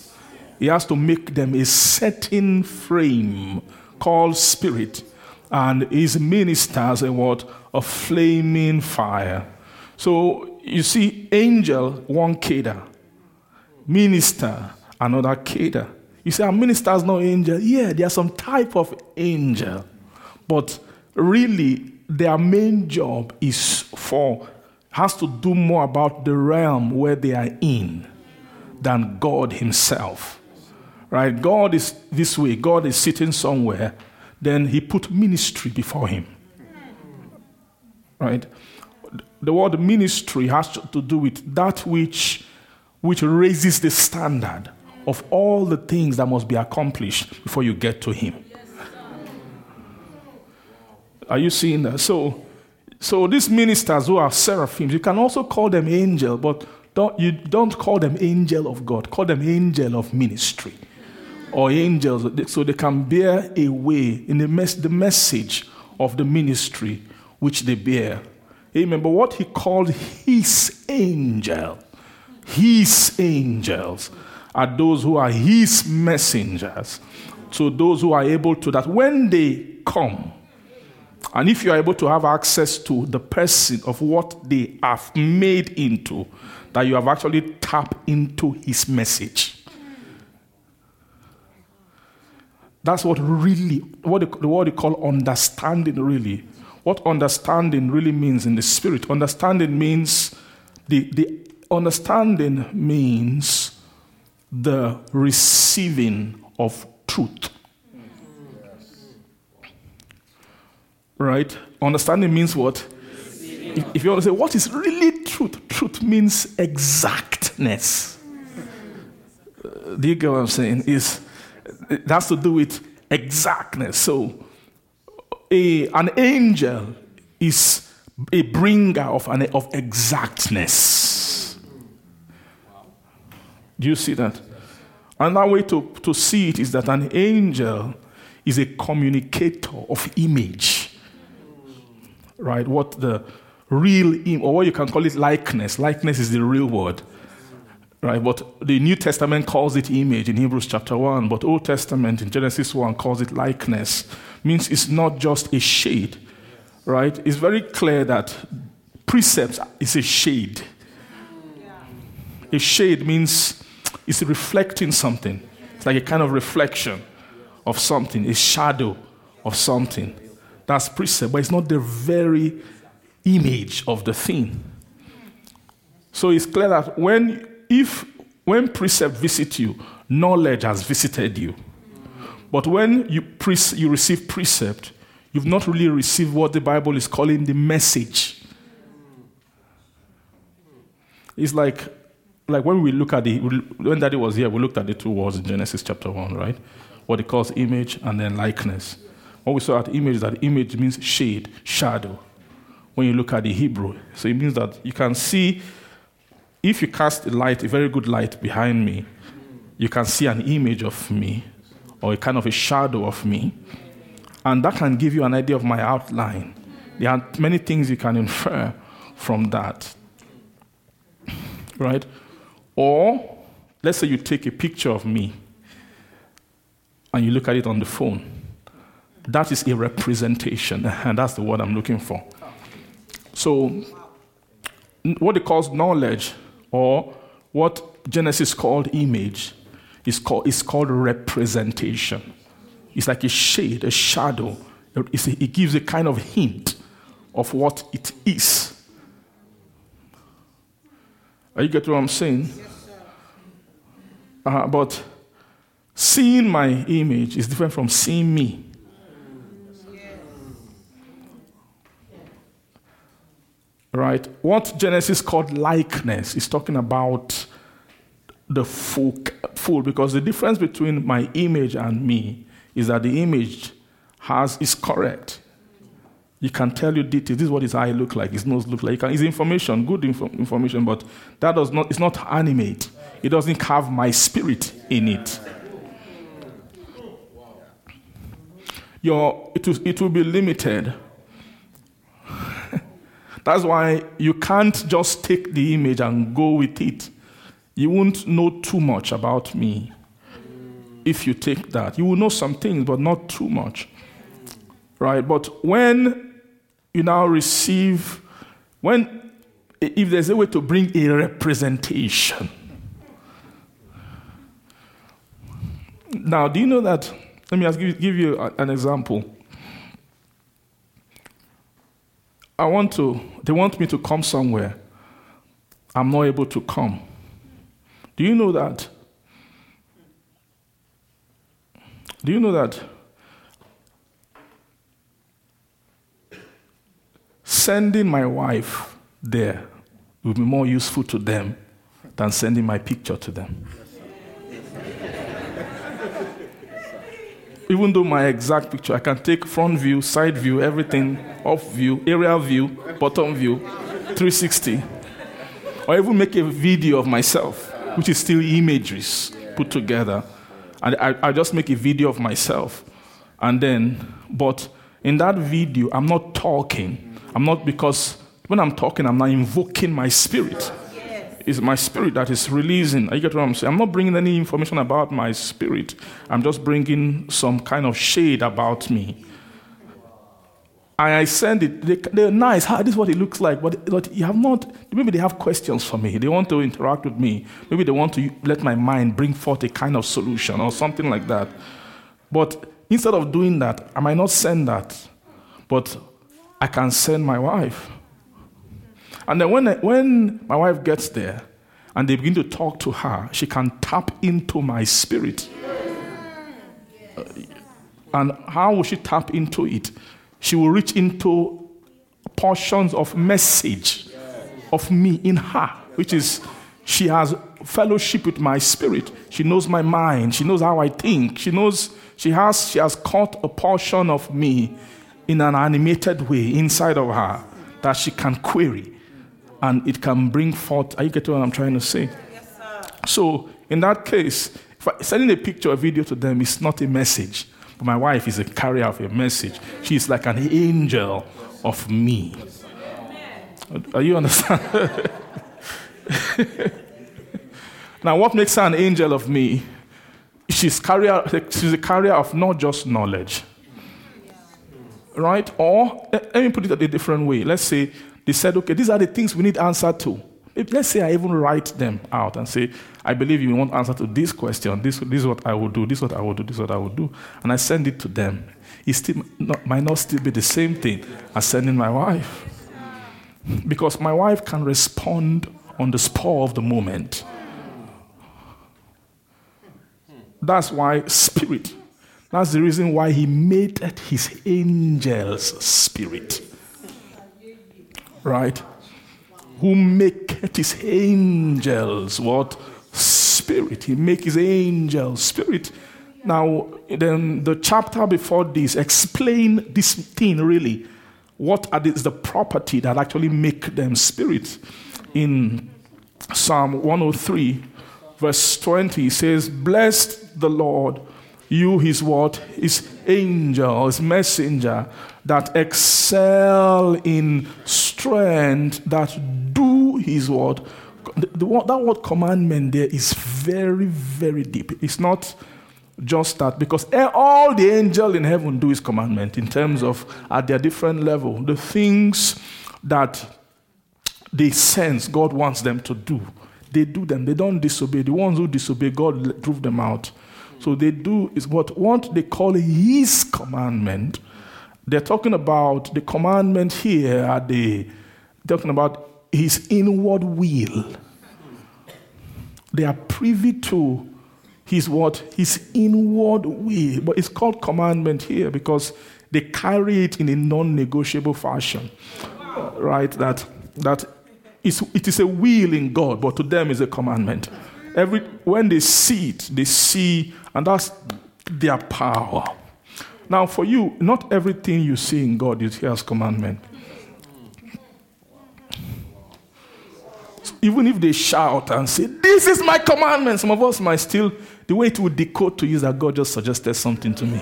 He has to make them a certain frame called spirit, and His ministers a what? A flaming fire. So you see, angel, one cadre, minister, another cadre. You say, are ministers not angel? Yeah, they are some type of angel. But really, their main job is for, has to do more about the realm where they are in than God Himself. Right? God is this way, God is sitting somewhere, then He put ministry before Him. Right? The word ministry has to do with that which, which raises the standard of all the things that must be accomplished before you get to Him. Are you seeing that? So, so these ministers who are seraphims, you can also call them angel, but don't, you don't call them angel of God. Call them angel of ministry or angels, so they can bear a way in the, mes- the message of the ministry which they bear. Amen. But what he called his angel, his angels are those who are his messengers. To those who are able to that when they come, and if you are able to have access to the person of what they have made into, that you have actually tapped into his message. That's what really, what the word they call understanding really. What understanding really means in the spirit. Understanding means, the, the understanding means the receiving of truth. Right? Understanding means what? If, you want to say, what is really truth? Truth means exactness. Do you get what I'm saying? Is it has to do with exactness. So, a, an angel is a bringer of, an, of exactness. Do you see that? Another way to, to see it is that an angel is a communicator of image. Right? What the real, Im- or what you can call it likeness. Likeness is the real word. Right? But the New Testament calls it image in Hebrews chapter 1, but Old Testament in Genesis 1 calls it likeness. Means it's not just a shade. Right? It's very clear that precepts is a shade. A shade means it's reflecting something. It's like a kind of reflection of something, a shadow of something. That's precept, but it's not the very image of the thing. So it's clear that when if when precept visit you, knowledge has visited you. But when you, pre- you receive precept, you've not really received what the Bible is calling the message. It's like, like when we look at the, when Daddy was here, we looked at the two words in Genesis chapter 1, right? What it calls image and then likeness. What we saw at image that image means shade, shadow. When you look at the Hebrew, so it means that you can see, if you cast a light, a very good light behind me, you can see an image of me or a kind of a shadow of me. And that can give you an idea of my outline. There are many things you can infer from that. Right? Or, let's say you take a picture of me and you look at it on the phone. That is a representation, and [laughs] that's the word I'm looking for. So, what it calls knowledge, or what Genesis called image, is called, is called representation. It's like a shade, a shadow. It gives a kind of hint of what it is. Are you getting what I'm saying? Uh, but seeing my image is different from seeing me. Right? What Genesis called likeness is talking about the full, full because the difference between my image and me is that the image has is correct. You can tell you details. This is what his eye look like. His nose look like. It's information, good info- information, but that does not. It's not animate. It doesn't have my spirit in it. Your it will, it will be limited. [laughs] That's why you can't just take the image and go with it you won't know too much about me if you take that. You will know some things, but not too much. Right? But when you now receive, when, if there's a way to bring a representation. Now, do you know that? Let me ask, give, give you an example. I want to, they want me to come somewhere. I'm not able to come. Do you know that? Do you know that? Sending my wife there will be more useful to them than sending my picture to them. Even though my exact picture, I can take front view, side view, everything, off view, aerial view, bottom view, 360. Or even make a video of myself which is still images put together. And I, I just make a video of myself. And then, but in that video, I'm not talking. I'm not because when I'm talking, I'm not invoking my spirit. It's my spirit that is releasing. You get what I'm saying? I'm not bringing any information about my spirit. I'm just bringing some kind of shade about me. And I send it. They, are nice. How, this is what it looks like. But, but you have not, maybe they have questions for me. They want to interact with me. Maybe they want to let my mind bring forth a kind of solution or something like that. But instead of doing that, I might not send that. But I can send my wife. And then when, when my wife gets there and they begin to talk to her, she can tap into my spirit. Uh, and how will she tap into it? she will reach into portions of message of me in her, which is she has fellowship with my spirit. She knows my mind. She knows how I think. She knows she has she has caught a portion of me in an animated way inside of her that she can query and it can bring forth. Are you getting what I'm trying to say? Yes, so in that case, sending a picture or video to them is not a message. But my wife is a carrier of a message. She's like an angel of me. Are you understand? [laughs] now, what makes her an angel of me? She's, carrier, she's a carrier of not just knowledge. Right? Or, let me put it a different way. Let's say they said, okay, these are the things we need answer to. Let's say I even write them out and say, I believe you want answer to this question. This, this is what I will do. This is what I will do. This is what I will do. And I send it to them. It still not, might not still be the same thing as sending my wife. Because my wife can respond on the spur of the moment. That's why spirit. That's the reason why he made his angels spirit. Right? Who make his angels what? Spirit. He make his angels spirit. Now, then the chapter before this explain this thing really. What the, the property that actually make them spirit? In Psalm 103, verse 20, he says, Blessed the Lord, you his what? His angel, his messenger, that excel in strength, that do his word. The, the, that word commandment there is very, very deep. It's not just that because all the angel in heaven do his commandment in terms of at their different level the things that they sense god wants them to do they do them they don't disobey the ones who disobey god drove them out so they do is what what they call his commandment they're talking about the commandment here are they talking about his inward will they are privy to his what? His inward way. But it's called commandment here because they carry it in a non-negotiable fashion. Right? That that is it is a will in God, but to them is a commandment. Every when they see it, they see, and that's their power. Now, for you, not everything you see in God is as commandment. Even if they shout and say, This is my commandment, some of us might still the way it would decode to you is that God just suggested something to me.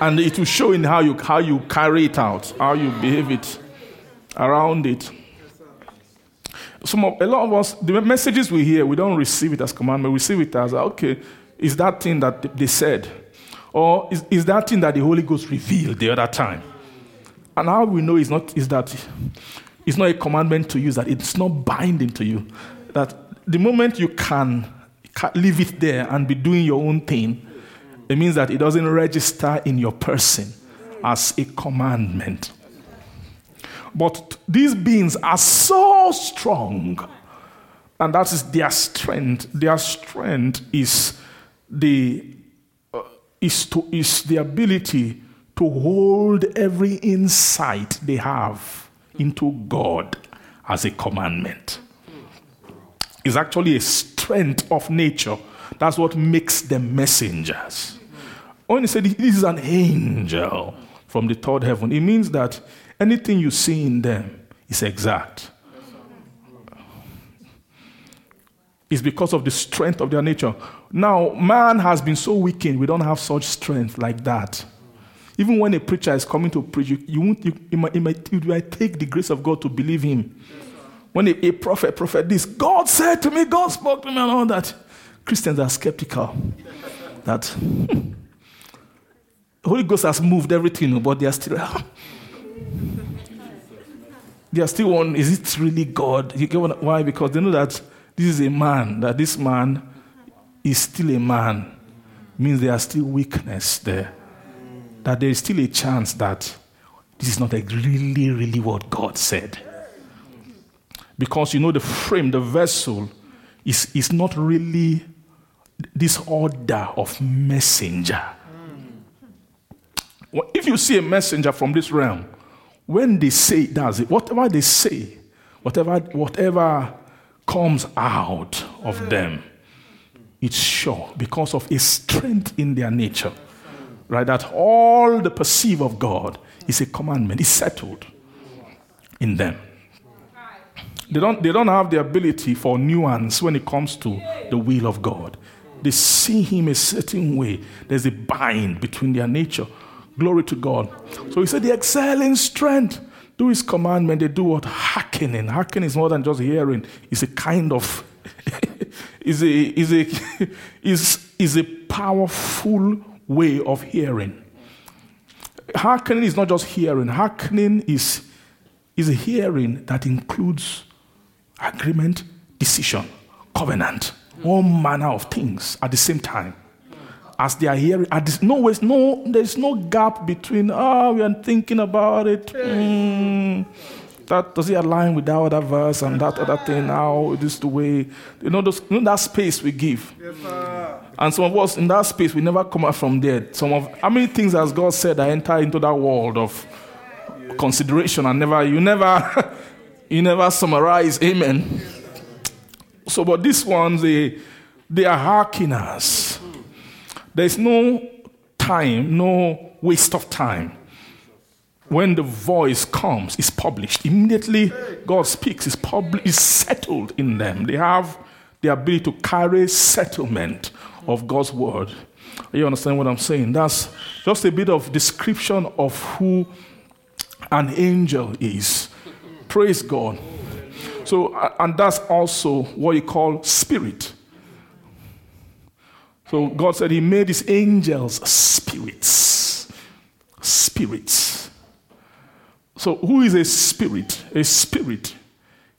And it will show in how you, how you carry it out, how you behave it around it. Some of, a lot of us, the messages we hear, we don't receive it as commandment. We receive it as, ah, okay, is that thing that they said? Or is, is that thing that the Holy Ghost revealed the other time? And how we know is not is that it's not a commandment to you, that it's not binding to you. That the moment you can leave it there and be doing your own thing, it means that it doesn't register in your person as a commandment. But these beings are so strong, and that is their strength. Their strength is the uh, is to is the ability to hold every insight they have into God as a commandment. It's actually a strength of nature. That's what makes them messengers. When he said this is an angel from the third heaven, it means that anything you see in them is exact. It's because of the strength of their nature. Now, man has been so weakened, we don't have such strength like that. Even when a preacher is coming to preach, you, you, won't, you, you, might, might, might take the grace of God to believe him. When a, a prophet, prophet this, God said to me, God spoke to me, and all that. Christians are skeptical that hmm, Holy Ghost has moved everything, but they are still. [laughs] they are still one. Is it really God? You get why? Because they know that this is a man. That this man is still a man. Means there are still weakness there. That there is still a chance that this is not really, really what God said. Because you know, the frame, the vessel, is, is not really this order of messenger. If you see a messenger from this realm, when they say does it, whatever they say, whatever, whatever comes out of them, it's sure because of a strength in their nature. Right? That all the perceive of God is a commandment, is settled in them. They don't, they don't have the ability for nuance when it comes to the will of God. They see Him a certain way. There's a bind between their nature. Glory to God. So He said, They excel in strength. Do His commandment. They do what? Hearkening. Hearkening is more than just hearing, it's a kind of. [laughs] is a is a [laughs] is is a powerful way of hearing. Hearkening is not just hearing. Hearkening is is a hearing that includes agreement, decision, covenant, all manner of things at the same time. As they are hearing, at this, no, ways, no, there's no gap between, oh, we are thinking about it. Mm, that does it align with that other verse and that other thing? Now this the way you know, those, you know that space we give. Yes, and some of us in that space we never come out from there. Some of how many things has God said I enter into that world of consideration and never you never [laughs] you never summarize. Amen. So, but these ones they they are hearkeners. There's no time, no waste of time when the voice comes, it's published. Immediately God speaks, it's published, it's settled in them. They have the ability to carry settlement of God's word. You understand what I'm saying? That's just a bit of description of who an angel is. Praise God. So, and that's also what you call spirit. So God said He made His angels spirits. Spirits. So, who is a spirit? A spirit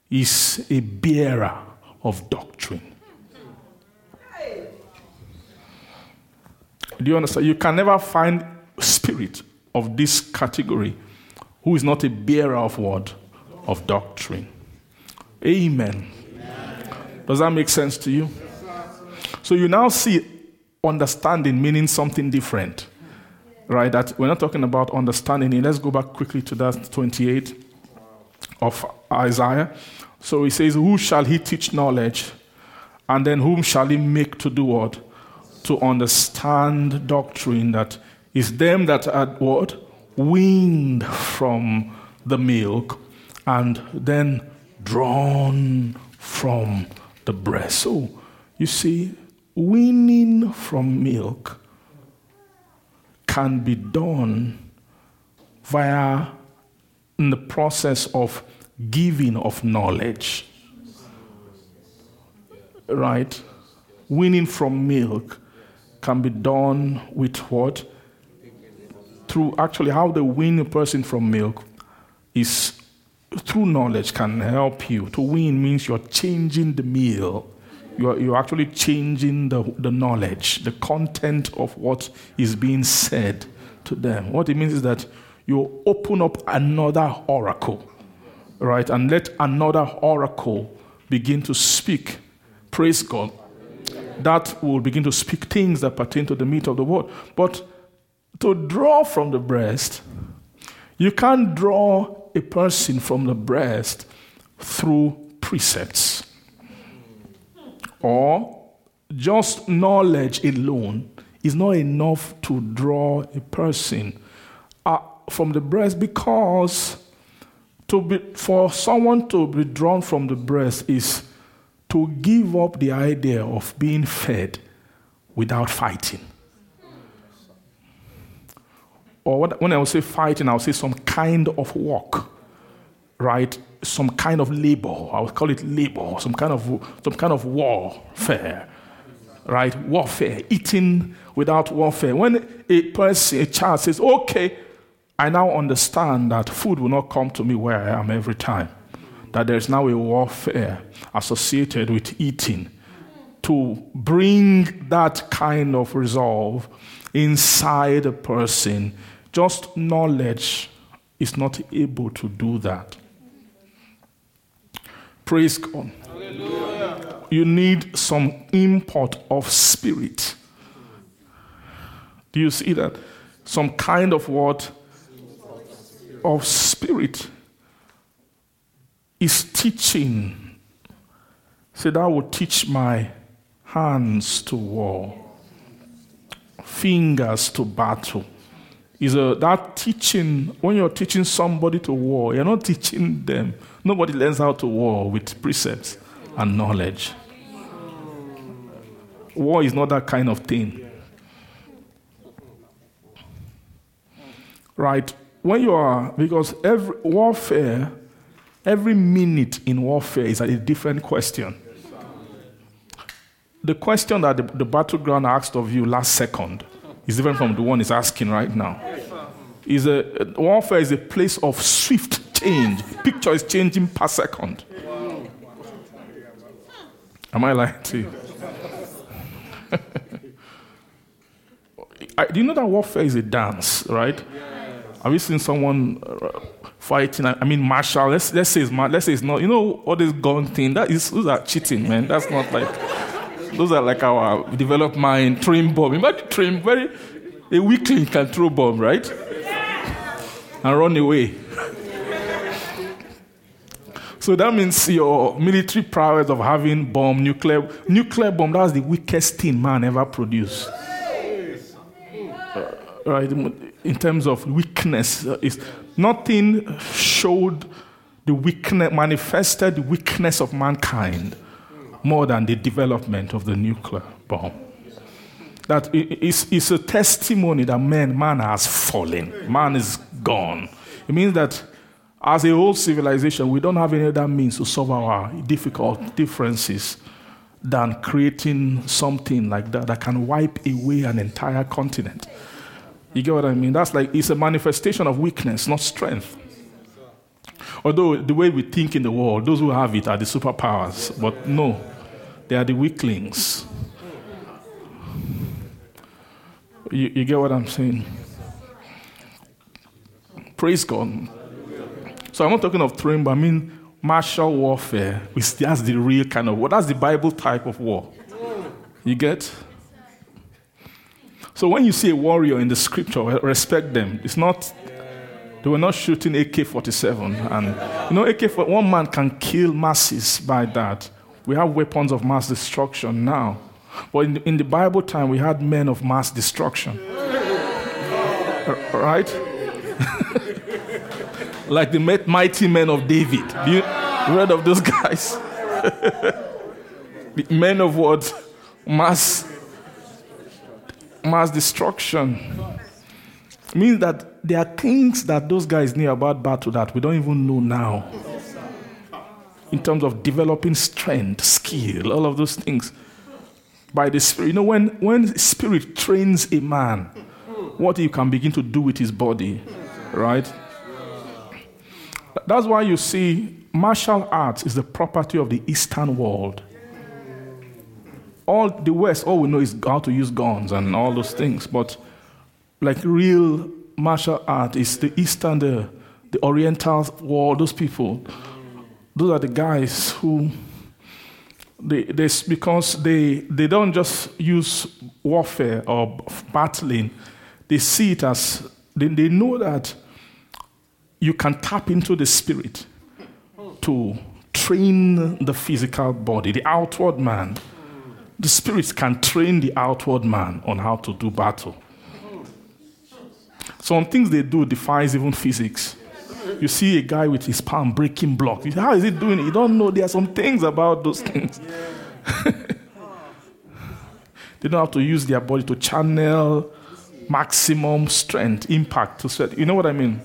is a bearer of doctrine. Do you understand? You can never find spirit of this category who is not a bearer of what? Of doctrine. Amen. Amen. Does that make sense to you? So you now see understanding meaning something different right? That we're not talking about understanding it. Let's go back quickly to that 28 of Isaiah. So he says, Who shall he teach knowledge? And then whom shall he make to do what? To understand doctrine that is them that are what? Weaned from the milk and then drawn from the breast. So you see, weaning from milk can be done via in the process of giving of knowledge. Right? Winning from milk can be done with what? Through actually how they win a person from milk is through knowledge can help you. To win means you're changing the meal you're, you're actually changing the, the knowledge, the content of what is being said to them. What it means is that you open up another oracle, right? And let another oracle begin to speak. Praise God. That will begin to speak things that pertain to the meat of the word. But to draw from the breast, you can't draw a person from the breast through precepts or just knowledge alone is not enough to draw a person uh, from the breast because to be, for someone to be drawn from the breast is to give up the idea of being fed without fighting. Or when I will say fighting, I'll say some kind of work, right? some kind of labor. I would call it labor, some kind of some kind of warfare. Right? Warfare, eating without warfare. When a person, a child says, Okay, I now understand that food will not come to me where I am every time. That there's now a warfare associated with eating to bring that kind of resolve inside a person. Just knowledge is not able to do that. Praise God. Hallelujah. You need some import of spirit. Do you see that? Some kind of what? Of spirit is teaching. Say, that will teach my hands to war, fingers to battle. Is that teaching, when you're teaching somebody to war, you're not teaching them Nobody learns how to war with precepts and knowledge. War is not that kind of thing. Right? When you are, because every warfare, every minute in warfare is a different question. The question that the, the battleground asked of you last second is different from the one it's asking right now. Is a warfare is a place of swift change. Picture is changing per second. Am I lying to you? [laughs] I, do you know that warfare is a dance, right? Have you seen someone uh, fighting. I mean, martial. Let's let's say it's let's say it's not. You know all this gun thing. That is those are cheating, man. That's not like those are like our developed mind train bomb. Imagine train very a weakling can throw bomb, right? And run away. So that means your military prowess of having bomb, nuclear, nuclear bomb, that's the weakest thing man ever produced. Uh, right? In terms of weakness, uh, is nothing showed the weakness, manifested the weakness of mankind more than the development of the nuclear bomb. That is a testimony that man, man has fallen, man is gone. It means that as a whole civilization, we don't have any other means to solve our difficult differences than creating something like that that can wipe away an entire continent. You get what I mean? That's like it's a manifestation of weakness, not strength. Although the way we think in the world, those who have it are the superpowers, but no, they are the weaklings. You, you get what I'm saying? Praise God. So I'm not talking of throwing, but I mean martial warfare. That's the real kind of war. That's the Bible type of war. You get? So when you see a warrior in the scripture, respect them. It's not, they were not shooting AK 47. And, you know, AK one man can kill masses by that. We have weapons of mass destruction now. But in the, in the Bible time, we had men of mass destruction. right? [laughs] like the mighty men of David. You read of those guys? [laughs] the men of what? Mass, mass destruction. Means that there are things that those guys knew about battle that we don't even know now. In terms of developing strength, skill, all of those things. By the Spirit. You know, when, when Spirit trains a man, what he can begin to do with his body, right? That's why you see martial arts is the property of the Eastern world. All the West, all we know is how to use guns and all those things, but like real martial art is the Eastern, the, the Oriental world, those people. Those are the guys who they, they, because they, they don't just use warfare or battling, they see it as, they, they know that you can tap into the spirit to train the physical body, the outward man. The spirit can train the outward man on how to do battle. Some things they do defies even physics. You see a guy with his palm breaking blocks. How is he doing it? You don't know. There are some things about those things. [laughs] they don't have to use their body to channel maximum strength, impact to sweat. You know what I mean?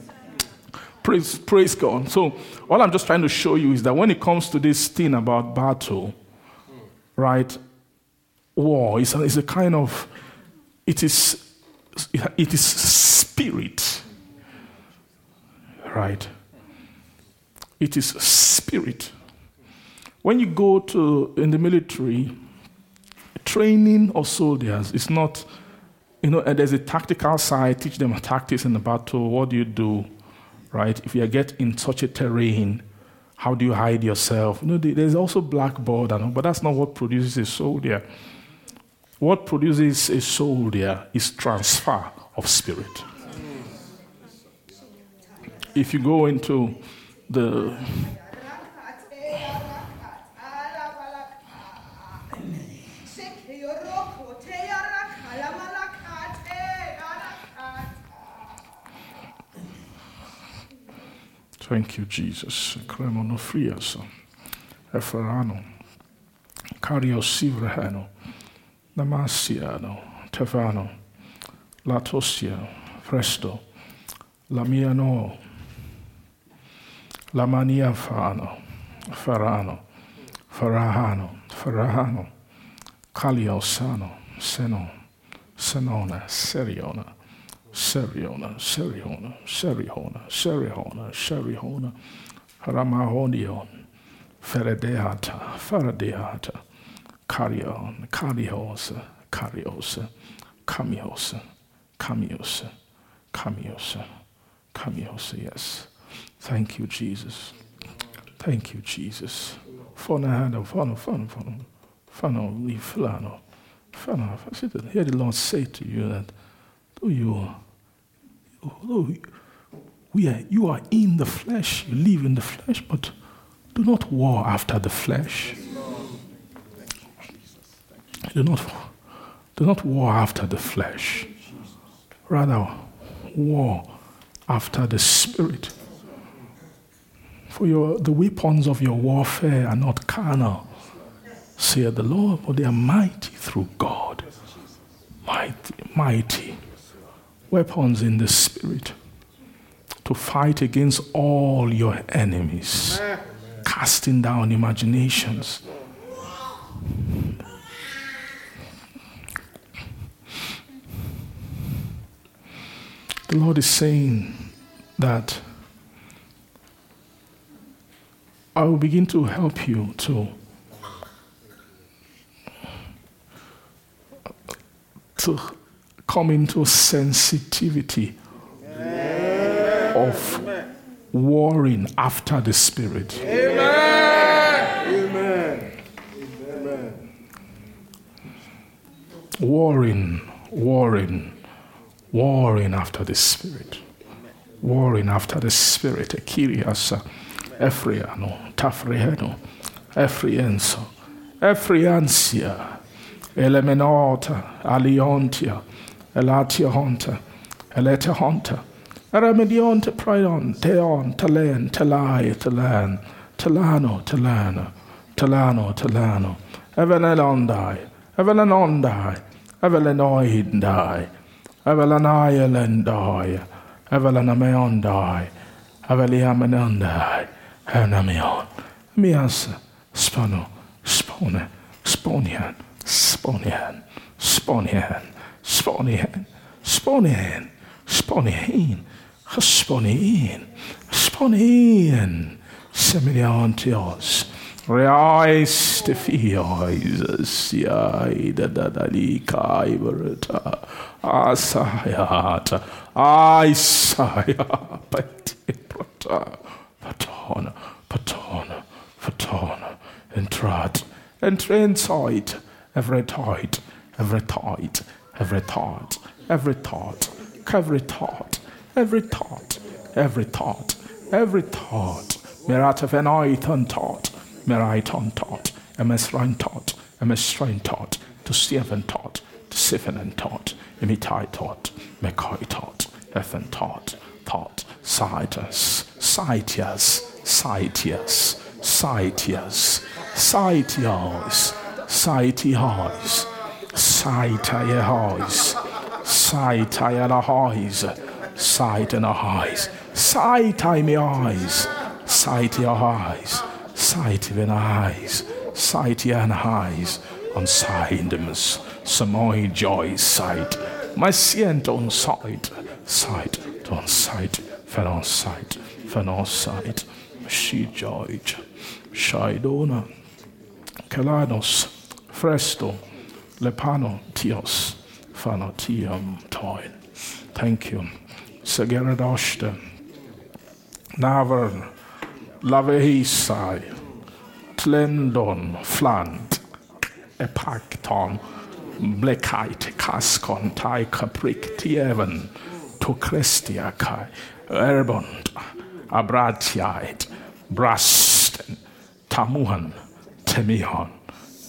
Praise, praise God. So, all I'm just trying to show you is that when it comes to this thing about battle, right, war is a, a kind of, it is, it is spirit, right? It is spirit. When you go to, in the military, training of soldiers is not, you know, there's a tactical side, teach them tactics in the battle, what do you do? Right? If you get in such a terrain, how do you hide yourself? You know, there's also blackboard, but that's not what produces a soldier. What produces a soldier is transfer of spirit. If you go into the Thank you, Jesus. Cremono friaso. Eferano. Cario sivrahano. Namasiano. Tefano. Latosia. Presto. Lamiano. Lamania fano. Farano. Farahano. Farahano. Caliosano. Seno. Senona. Seriona. Seriona, Seriona, Serihona, Serihona, Serihona, Ramahonion, Feredeata, Faradeata, Carion, Cariosa, Cariosa, Camiosa, Camiosa, Camiosa, Camiosa, yes. Thank you, Jesus. Thank you, Jesus. Fana, fana, fana, fana, fana, fana, fana. Hear the Lord say to you that though you, though we are, you are in the flesh, you live in the flesh, but do not war after the flesh. Do not, do not war after the flesh. Rather, war after the spirit. For your, the weapons of your warfare are not carnal, saith the Lord, but they are mighty through God. Mighty, mighty. Weapons in the spirit to fight against all your enemies, casting down imaginations. The Lord is saying that I will begin to help you to to come into sensitivity of warring after the spirit. Amen. Warring, warring, warring after the spirit. Warring after the spirit. Ekiriasa, Efriano, Tafreheno, Efrienso, Efriancia, Elemenota, Aliontia, eller att jag har inte, eller att jag har inte. Nej, men jag har inte pryon, teon, talen, telai, telan, telano, telano, telano, telano. Evelenondai, evelenondai, evelenoidai, evelenailendai, evelenameondai, eveliamenondai, evnamion. Mias, spano, spone, sponian, sponian, sponian. Sponien, Sponien, Sponien, Sponien, Sponien, semelhante aos reais te fios, ai da da da li caiberta, asaiata, ai saia patiprota, patona, patona, patona, entrat, entrensoit, everetoit, everetoit, everetoit, every thought, every thought, every thought, every thought, every thought, every thought, Merat of an iton thought, Meriton thought, Emesrain thought, Emesrain thought, to Stephen thought, to Stephen and thought, Imitai thought, Mekoi thought, Ethan thought, thought, Citus, Citius, Citius, Citius, Citios, Citios, Citios, Citios, sight in our eyes, sight in my eyes, sight in our eyes, sight in our eyes, sight in our eyes, on sight samoy joy sight, my sient on sight, sight on sight, fen on sight, fen on sight, she joy, shaidona, kalanos, fresto, lepano, tios, fanotium toil. Thank you. Segeradoshte, Naver, Lavehisai, Tlendon, Flant, Epacton, Blekite, Kaskon, Tai Caprik, Tieven, Tokrestiakai, Erbond, Abratiite, Brasten, Tamuhan, Temihon,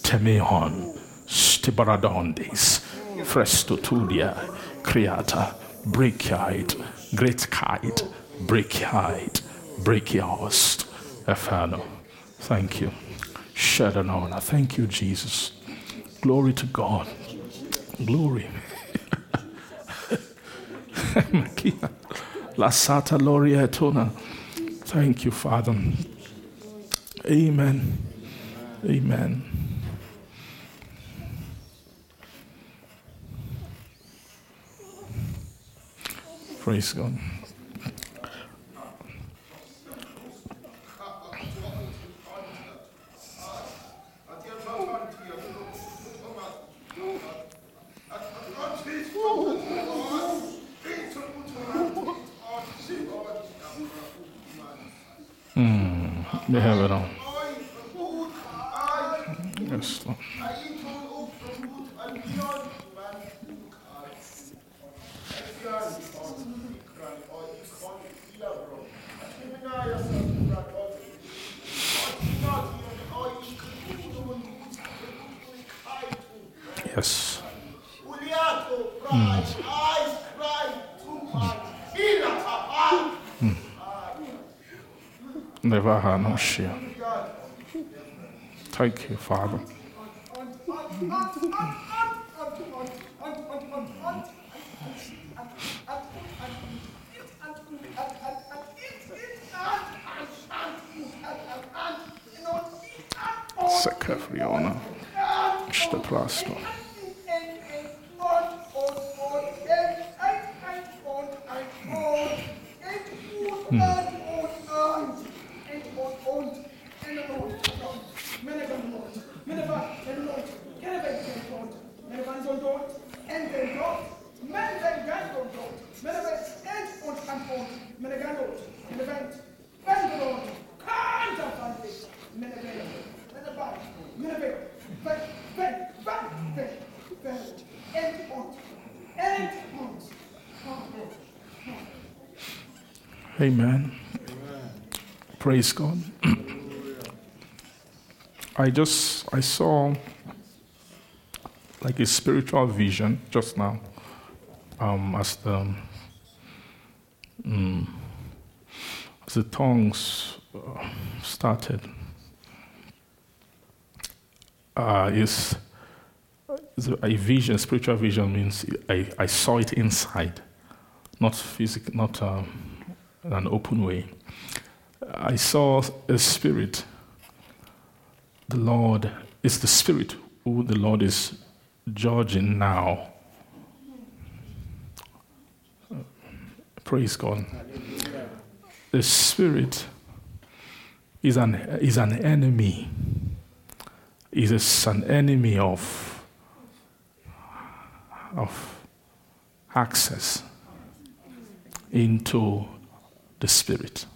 Temihon, Stibaradondis, Frestotudia, Creata, Breakite, Great Kite, Breakite, Breakiost, Efano. Thank you. Shadanona. Thank you, Jesus. Glory to God. Glory. [laughs] La Sata Lorietona. Thank you, Father. Amen. Amen. Praise God. Hmm, May have it on. Yes, Lord. Yes. Hmm. Never had no share. Thank you, Father. Praise God. I just I saw like a spiritual vision just now um, as the mm, as the tongues uh, started. Uh, is a vision, spiritual vision means I, I saw it inside, not physical, not um, an open way. I saw a spirit. The Lord is the spirit who the Lord is judging now. Praise God. The spirit is an, is an enemy, is an enemy of, of access into the spirit.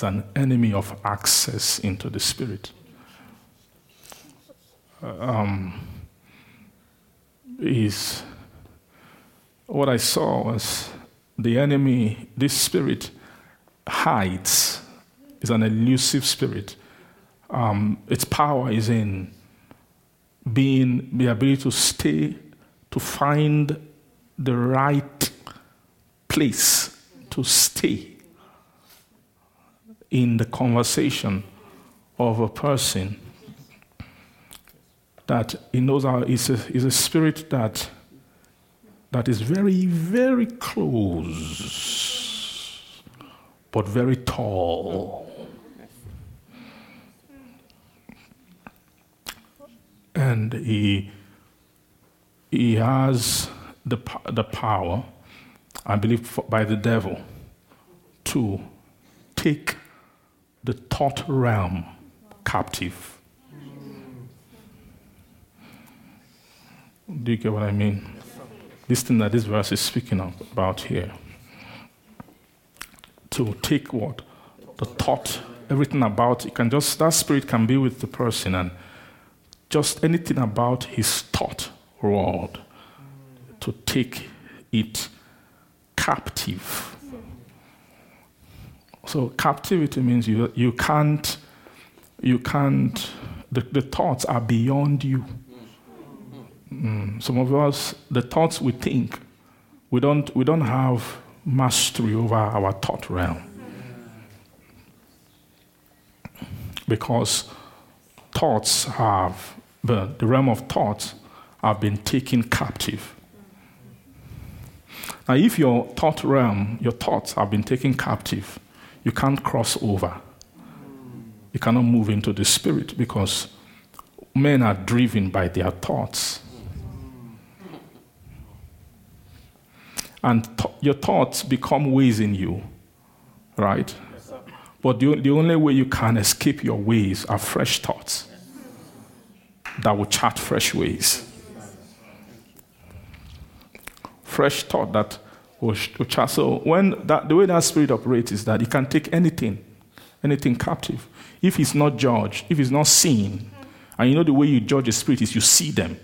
Is an enemy of access into the spirit. Um, is what I saw was the enemy, this spirit hides, is an elusive spirit. Um, its power is in being the ability to stay, to find the right place to stay in the conversation of a person that he knows how is a, a spirit that that is very very close but very tall. And he he has the the power I believe by the devil to take the thought realm captive. Do you get what I mean? This thing that this verse is speaking about here. To take what? The thought, everything about it can just, that spirit can be with the person and just anything about his thought world to take it captive. So captivity means you, you can't, you can't, the, the thoughts are beyond you. Mm. Some of us, the thoughts we think, we don't, we don't have mastery over our thought realm. Because thoughts have, the, the realm of thoughts have been taken captive. Now, if your thought realm, your thoughts have been taken captive, you can't cross over. You cannot move into the spirit because men are driven by their thoughts. And th- your thoughts become ways in you, right? Yes, but the, the only way you can escape your ways are fresh thoughts that will chart fresh ways fresh thought that So when that, the way that spirit operates is that it can take anything, anything captive. If it's not judged, if it's not seen, and you know the way you judge a spirit is you see them.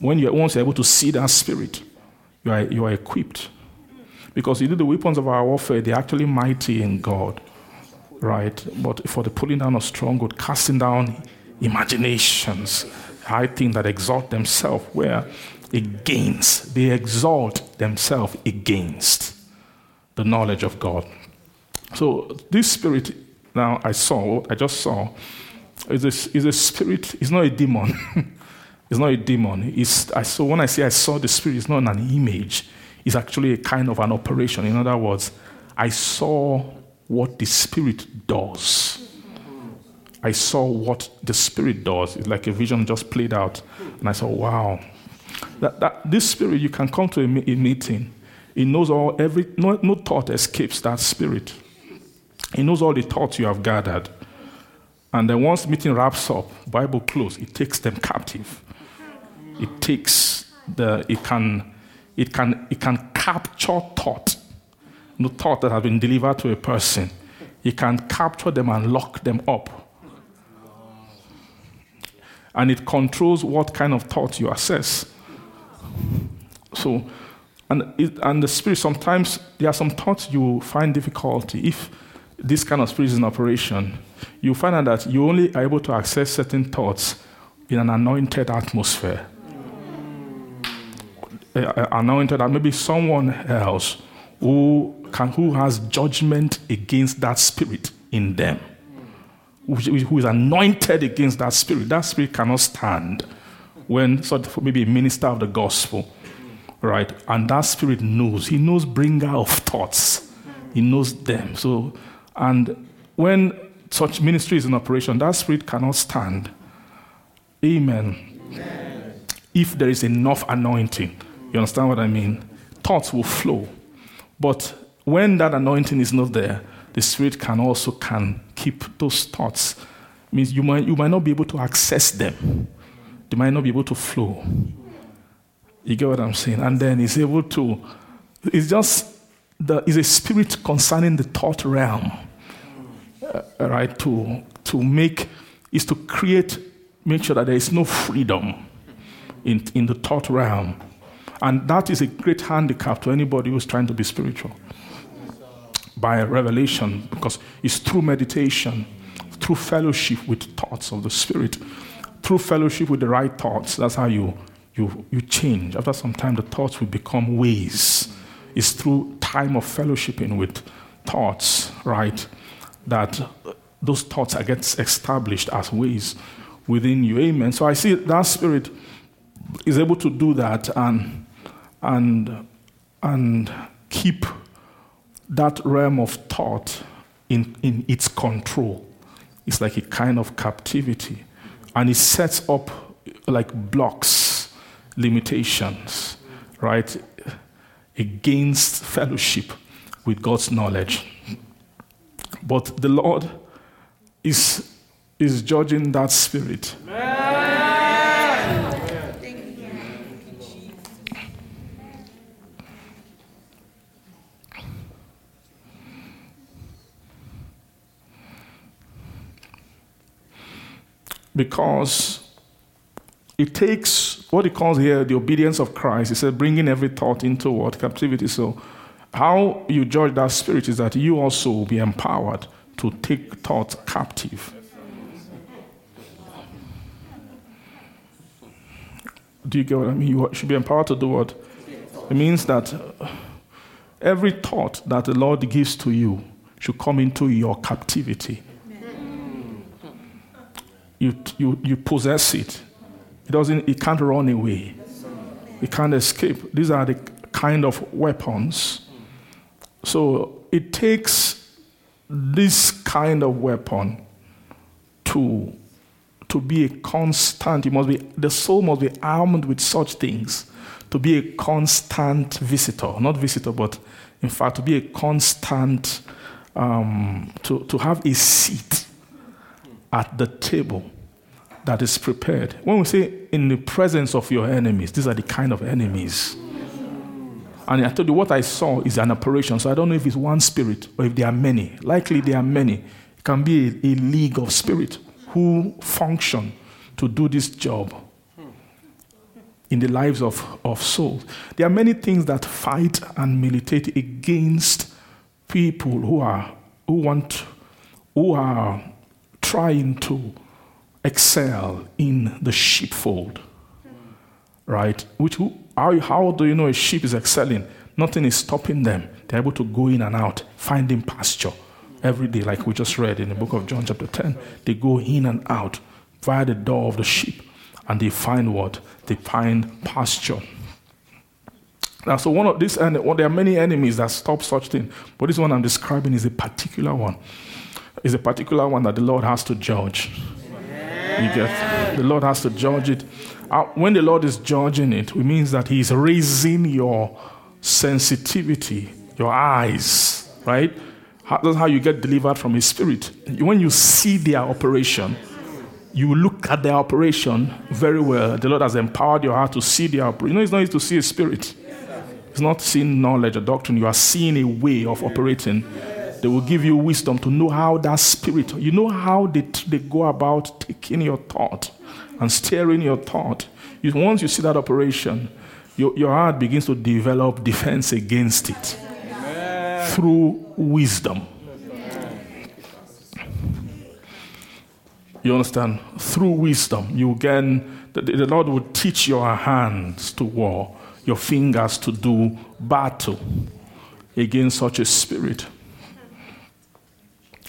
when you're once you're able to see that spirit, you are, you are equipped. Because you know the weapons of our warfare, they're actually mighty in God. Right? But for the pulling down of stronghold, casting down imaginations, high things that exalt themselves, where against, they exalt themselves against the knowledge of God. So this spirit now I saw, I just saw, is a, is a spirit, it's not a demon. [laughs] it's not a demon. It's, I saw, when I say I saw the spirit, it's not an image. It's actually a kind of an operation. In other words, I saw what the spirit does. I saw what the spirit does. It's like a vision just played out. And I saw, wow. That, that, this spirit, you can come to a, a meeting. It knows all, every, no, no thought escapes that spirit. He knows all the thoughts you have gathered. And then once meeting wraps up, Bible close, it takes them captive. It takes the, it can, it can, it can capture thought. No thought that has been delivered to a person. It can capture them and lock them up. And it controls what kind of thought you assess. So, and, it, and the spirit, sometimes there are some thoughts you find difficulty. If this kind of spirit is in operation, you find out that you only are able to access certain thoughts in an anointed atmosphere. Anointed, and maybe someone else who, can, who has judgment against that spirit in them, who is anointed against that spirit. That spirit cannot stand when sort of maybe a minister of the gospel, right? And that spirit knows. He knows bringer of thoughts. He knows them. So and when such ministry is in operation, that spirit cannot stand. Amen. Amen. If there is enough anointing, you understand what I mean? Thoughts will flow. But when that anointing is not there, the spirit can also can keep those thoughts. It means you might, you might not be able to access them. They might not be able to flow. You get what I'm saying? And then he's able to, it's just, the, it's a spirit concerning the thought realm uh, right, to, to make, is to create, make sure that there is no freedom in, in the thought realm. And that is a great handicap to anybody who's trying to be spiritual. By revelation, because it's through meditation, through fellowship with thoughts of the Spirit, through fellowship with the right thoughts. That's how you, you, you change. After some time, the thoughts will become ways. It's through time of fellowshipping with thoughts, right? that those thoughts are get established as ways within you. Amen. So I see that spirit is able to do that and and and keep that realm of thought in, in its control. It's like a kind of captivity. And it sets up like blocks, limitations, right? Against fellowship with God's knowledge. But the Lord is, is judging that spirit. Because it takes what he calls here the obedience of Christ. He said, bringing every thought into what? Captivity. So how you judge that spirit is that you also will be empowered to take thoughts captive. Do you get what I mean? You should be empowered to do what? It means that every thought that the Lord gives to you should come into your captivity. You, you, you possess it. It doesn't it can't run away. It can't escape. These are the kind of weapons so it takes this kind of weapon to, to be a constant, it must be, the soul must be armed with such things to be a constant visitor, not visitor, but in fact, to be a constant, um, to, to have a seat at the table that is prepared. When we say in the presence of your enemies, these are the kind of enemies And I told you what I saw is an operation. So I don't know if it's one spirit or if there are many. Likely there are many. It can be a, a league of spirit who function to do this job in the lives of, of souls. There are many things that fight and militate against people who are who want who are trying to excel in the sheepfold. Right? Which how, how do you know a sheep is excelling? Nothing is stopping them. They're able to go in and out, finding pasture every day, like we just read in the book of John, chapter 10. They go in and out via the door of the sheep and they find what? They find pasture. Now, so one of these, and there are many enemies that stop such thing, but this one I'm describing is a particular one. Is a particular one that the Lord has to judge. You get the Lord has to judge it. Uh, when the Lord is judging it, it means that He is raising your sensitivity, your eyes, right? That's how you get delivered from His Spirit. When you see their operation, you look at their operation very well. The Lord has empowered your heart to see their operation. You know, it's not easy to see a spirit. It's not seeing knowledge or doctrine. You are seeing a way of operating. They will give you wisdom to know how that spirit, you know how they, they go about taking your thought and steering your thought. You, once you see that operation, your, your heart begins to develop defense against it through wisdom. You understand? Through wisdom, you can, the, the Lord will teach your hands to war, your fingers to do battle against such a spirit.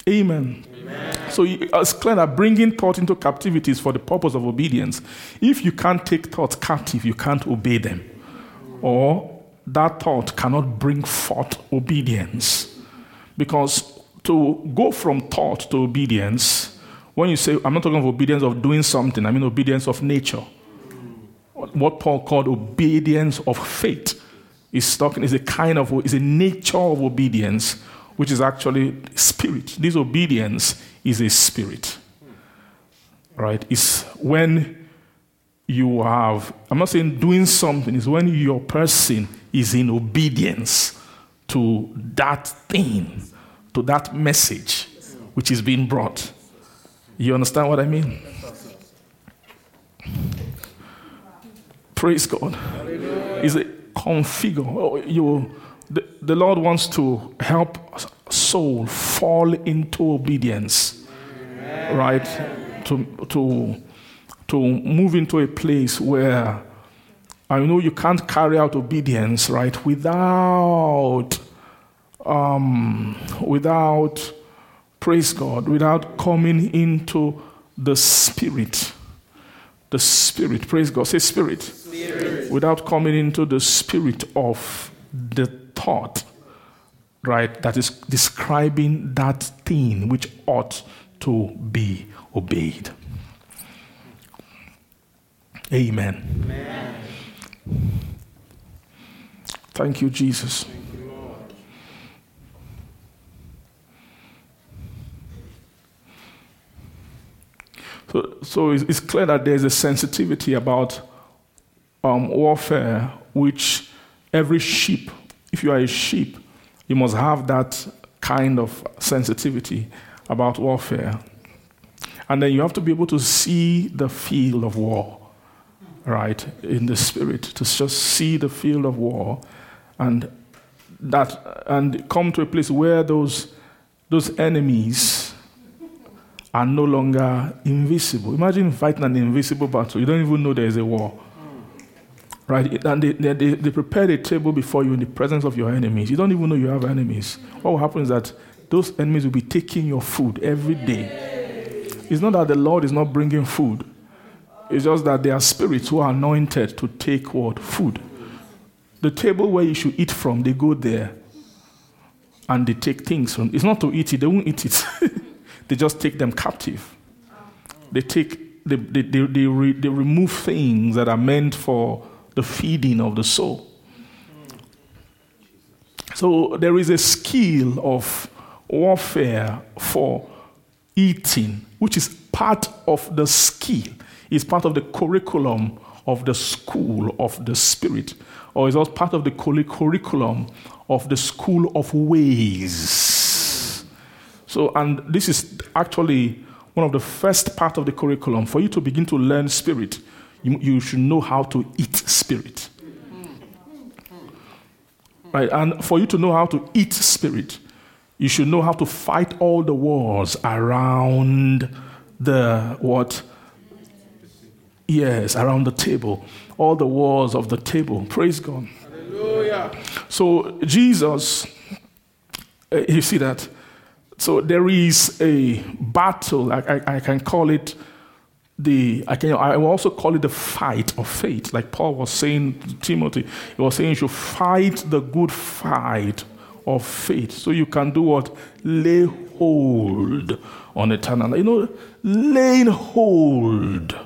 Amen. Amen. So it's clear that bringing thought into captivity is for the purpose of obedience. If you can't take thoughts captive, you can't obey them. Or that thought cannot bring forth obedience. Because to go from thought to obedience when you say, I'm not talking of obedience of doing something, I mean obedience of nature. What Paul called obedience of faith is talking is a kind of is a nature of obedience, which is actually spirit. This obedience is a spirit. Right? It's when you have, I'm not saying doing something, it's when your person is in obedience to that thing, to that message which is being brought. You understand what I mean? Praise God. Is it configure? Oh, you, the, the Lord wants to help soul fall into obedience, Amen. right? To to to move into a place where I know you can't carry out obedience, right, without um, without praise God, without coming into the Spirit. The Spirit, praise God, say Spirit. spirit. Without coming into the Spirit of the thought, right, that is describing that thing which ought to be obeyed. Amen. Amen. Thank you, Jesus. So, so it's, clear that there's a sensitivity about um, warfare, which every sheep, if you are a sheep, you must have that kind of sensitivity about warfare. And then you have to be able to see the field of war, right, in the spirit, to just see the field of war and that and come to a place where those those enemies are no longer invisible. Imagine fighting an invisible battle. You don't even know there is a war. Right? And they, they, they prepare a table before you in the presence of your enemies. You don't even know you have enemies. What will happen is that those enemies will be taking your food every day. It's not that the Lord is not bringing food, it's just that there are spirits who are anointed to take what? Food. The table where you should eat from, they go there and they take things from. It's not to eat it, they won't eat it. [laughs] they just take them captive. They take, they, they, they, they, re, they remove things that are meant for the feeding of the soul. So there is a skill of warfare for eating, which is part of the skill, is part of the curriculum of the school of the Spirit, or is also part of the curriculum of the school of ways. So, and this is actually one of the first part of the curriculum. For you to begin to learn spirit, you, you should know how to eat spirit. Right? And for you to know how to eat spirit, you should know how to fight all the wars around the what? Yes, around the table. All the wars of the table. Praise God. Hallelujah. So Jesus, uh, you see that? So there is a battle. I, I, I can call it the I can I will also call it the fight of faith. Like Paul was saying to Timothy, he was saying you should fight the good fight of faith. So you can do what? Lay hold on eternal life. You know, laying hold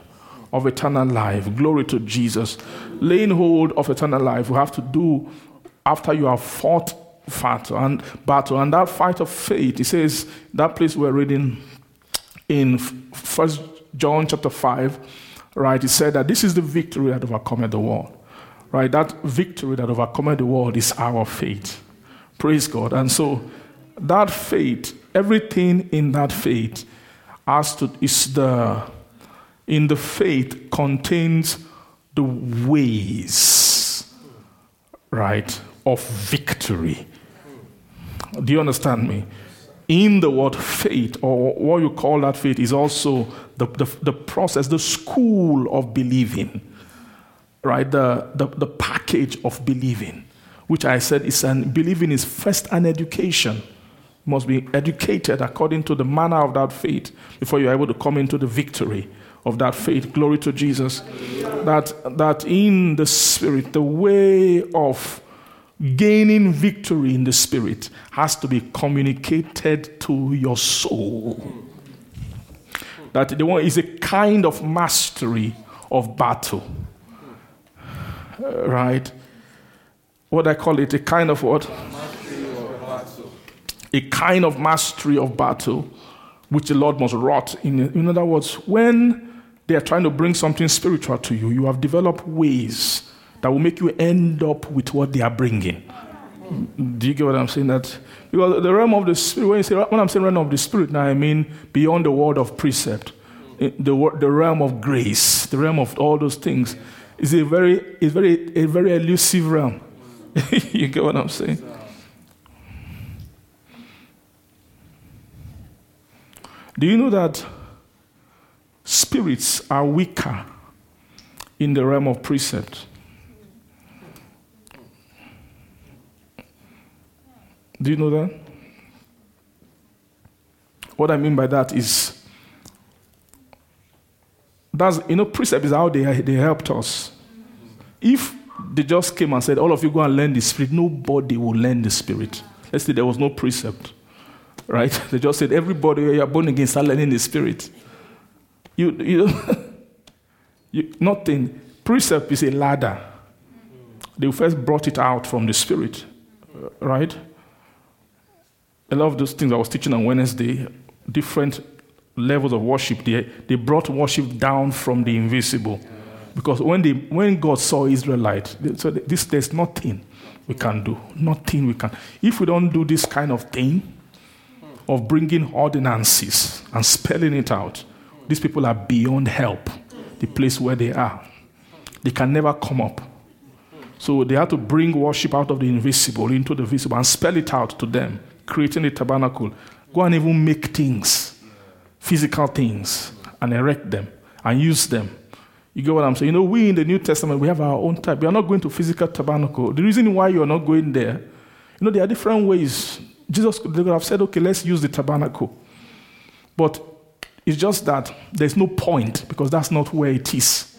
of eternal life. Glory to Jesus. Laying hold of eternal life, you have to do after you have fought battle and battle. And that fight of faith, he says, that place we're reading in First John chapter 5, right? He said that this is the victory that overcometh the world. Right? That victory that overcometh the world is our faith. Praise God. And so that faith, everything in that faith has to is the in the faith contains the ways right of victory. Do you understand me? In the word faith, or what you call that faith, is also the, the, the process, the school of believing, right? The, the, the package of believing which I said is an believing is first an education. You must be educated according to the manner of that faith before you're able to come into the victory of that faith. Glory to Jesus. That that in the spirit, the way of gaining victory in the spirit has to be communicated to your soul. That the one is a kind of mastery of battle. Uh, right? what I call it, a kind of what? A kind of mastery of battle, which the Lord must wrought. In, in other words, when they are trying to bring something spiritual to you, you have developed ways that will make you end up with what they are bringing. Do you get what I'm saying? That because the realm of the spirit, when, say, when I'm saying realm of the spirit, now I mean beyond the world of precept, eh, the, the realm of grace, the realm of all those things, is a very, is very, a very elusive realm. [laughs] you get what I'm saying? Do you know that spirits are weaker in the realm of precept? Do you know that? What I mean by that is that's you know precept is how they they helped us. If they just came and said, All of you go and learn the Spirit. Nobody will learn the Spirit. Let's say there was no precept. Right? [laughs] They just said, Everybody, you're born again, start learning the Spirit. You, you, [laughs] you, nothing. Precept is a ladder. They first brought it out from the Spirit. Right? A lot of those things I was teaching on Wednesday, different levels of worship, they, they brought worship down from the invisible. Because when, they, when God saw Israelite, so this, there's nothing we can do. Nothing we can. If we don't do this kind of thing, of bringing ordinances and spelling it out, these people are beyond help, the place where they are. They can never come up. So they have to bring worship out of the invisible into the visible and spell it out to them, creating a tabernacle. Go and even make things, physical things, and erect them and use them you get what I'm saying? You know, we in the New Testament, we have our own type. We are not going to physical tabernacle. The reason why you're not going there, you know, there are different ways. Jesus could have said, okay, let's use the tabernacle. But it's just that there's no point because that's not where it is.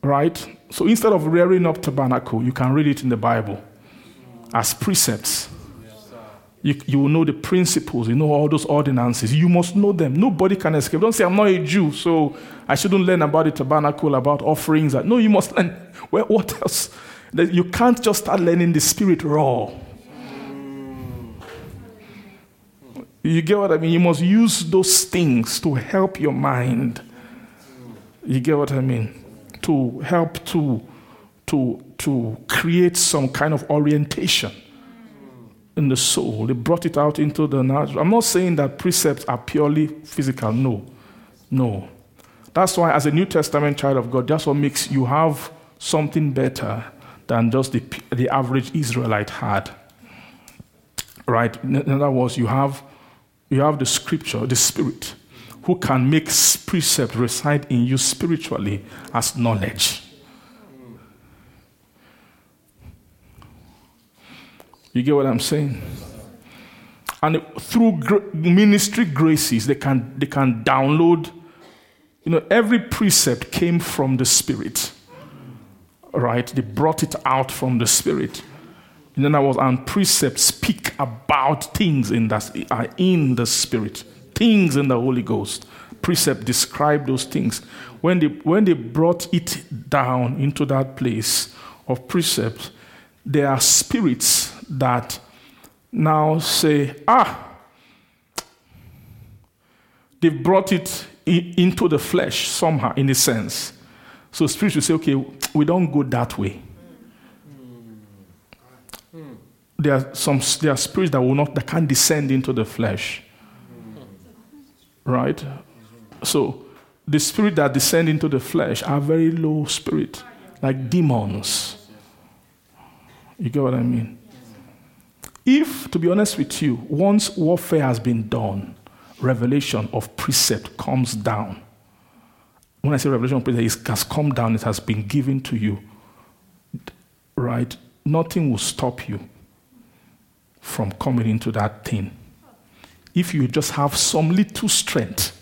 Right? So instead of rearing up tabernacle, you can read it in the Bible as precepts. You, you will know the principles, you know all those ordinances. You must know them. Nobody can escape. Don't say, I'm not a Jew, so I shouldn't learn about the tabernacle, about offerings. No, you must learn. [laughs] Well, what else? You can't just start learning the spirit raw. You get what I mean? You must use those things to help your mind. You get what I mean? to help to, to, to create some kind of orientation in the soul. They brought it out into the natural. I'm not saying that precepts are purely physical. No. No. That's why, as a New Testament child of God, that's what makes you have something better than just the, the average Israelite had. Right? In other words, you have, you have the scripture, the spirit, who can make precept reside in you spiritually as knowledge. You get what I'm saying? And through ministry graces, they can, they can download. You know, every precept came from the Spirit, right? They brought it out from the Spirit. And then I was on precepts speak about things in that are in the Spirit, things in the Holy Ghost. Precept describe those things. When they when they brought it down into that place of precept, there are spirits that now say, ah, they've brought it into the flesh somehow, in a sense. So spirits will say, okay, we don't go that way. There are some there are spirits that will not that can't descend into the flesh. Right? So the spirit that descend into the flesh are very low spirit, like demons. You get what I mean? If, to be honest with you, once warfare has been done, revelation of precept comes down. When I say revelation of precept, it has come down, it has been given to you. Right? Nothing will stop you from coming into that thing. If you just have some little strength.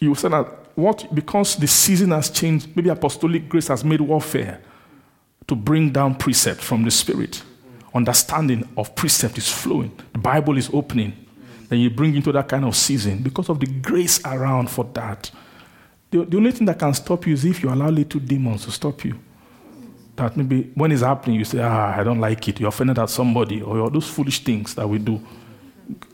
You say that what because the season has changed, maybe apostolic grace has made warfare to bring down precept from the spirit. Understanding of precept is flowing. The Bible is opening. Then you bring into that kind of season because of the grace around for that. The, the only thing that can stop you is if you allow little demons to stop you. That maybe when it's happening, you say, Ah, I don't like it. You're offended at somebody, or those foolish things that we do.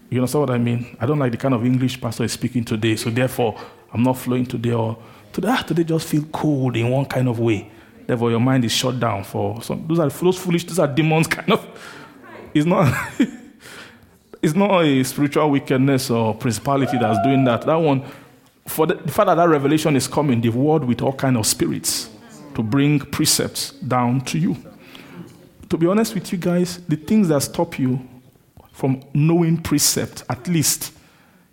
You understand what I mean? I don't like the kind of English pastor is speaking today, so therefore I'm not flowing today, or today, ah, today just feel cold in one kind of way. Therefore, your mind is shut down for some. Those are those foolish. Those are demons, [laughs] kind of. It's not. [laughs] it's not a spiritual wickedness or principality that's doing that. That one, for the, the fact that that revelation is coming, the word with all kind of spirits to bring precepts down to you. To be honest with you guys, the things that stop you from knowing precept, at least,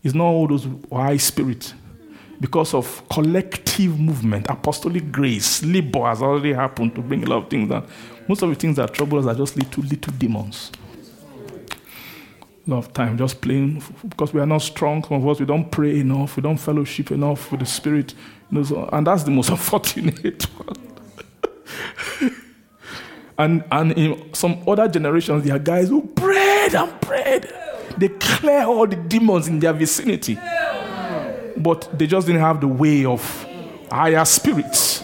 is not all those high spirit. Because of collective movement, apostolic grace, labor has already happened to bring a lot of things down. Most of the things that trouble us are just little, little demons. A lot of time just playing because we are not strong. Some of us we don't pray enough, we don't fellowship enough with the Spirit, you know, so, and that's the most [laughs] unfortunate one. [laughs] and and in some other generations, there are guys who prayed and prayed. They clear all the demons in their vicinity. But they just didn't have the way of higher spirits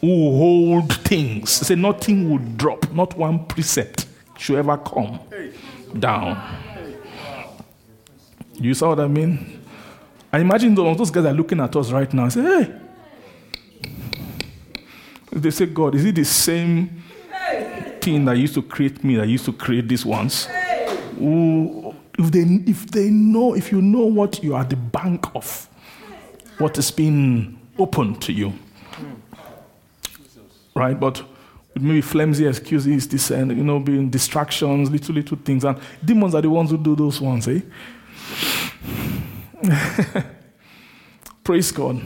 who hold things. They say nothing would drop, not one precept should ever come down. You saw what I mean? I imagine those, guys are looking at us right now and say, hey. They say, God, is it the same thing that used to create me that used to create these ones? If they, if they know, if you know what you are the bank of, what is being opened to you. Right? But with maybe flimsy excuses, this and you know, being distractions, little little things. And demons are the ones who do those ones, eh? [laughs] Praise God.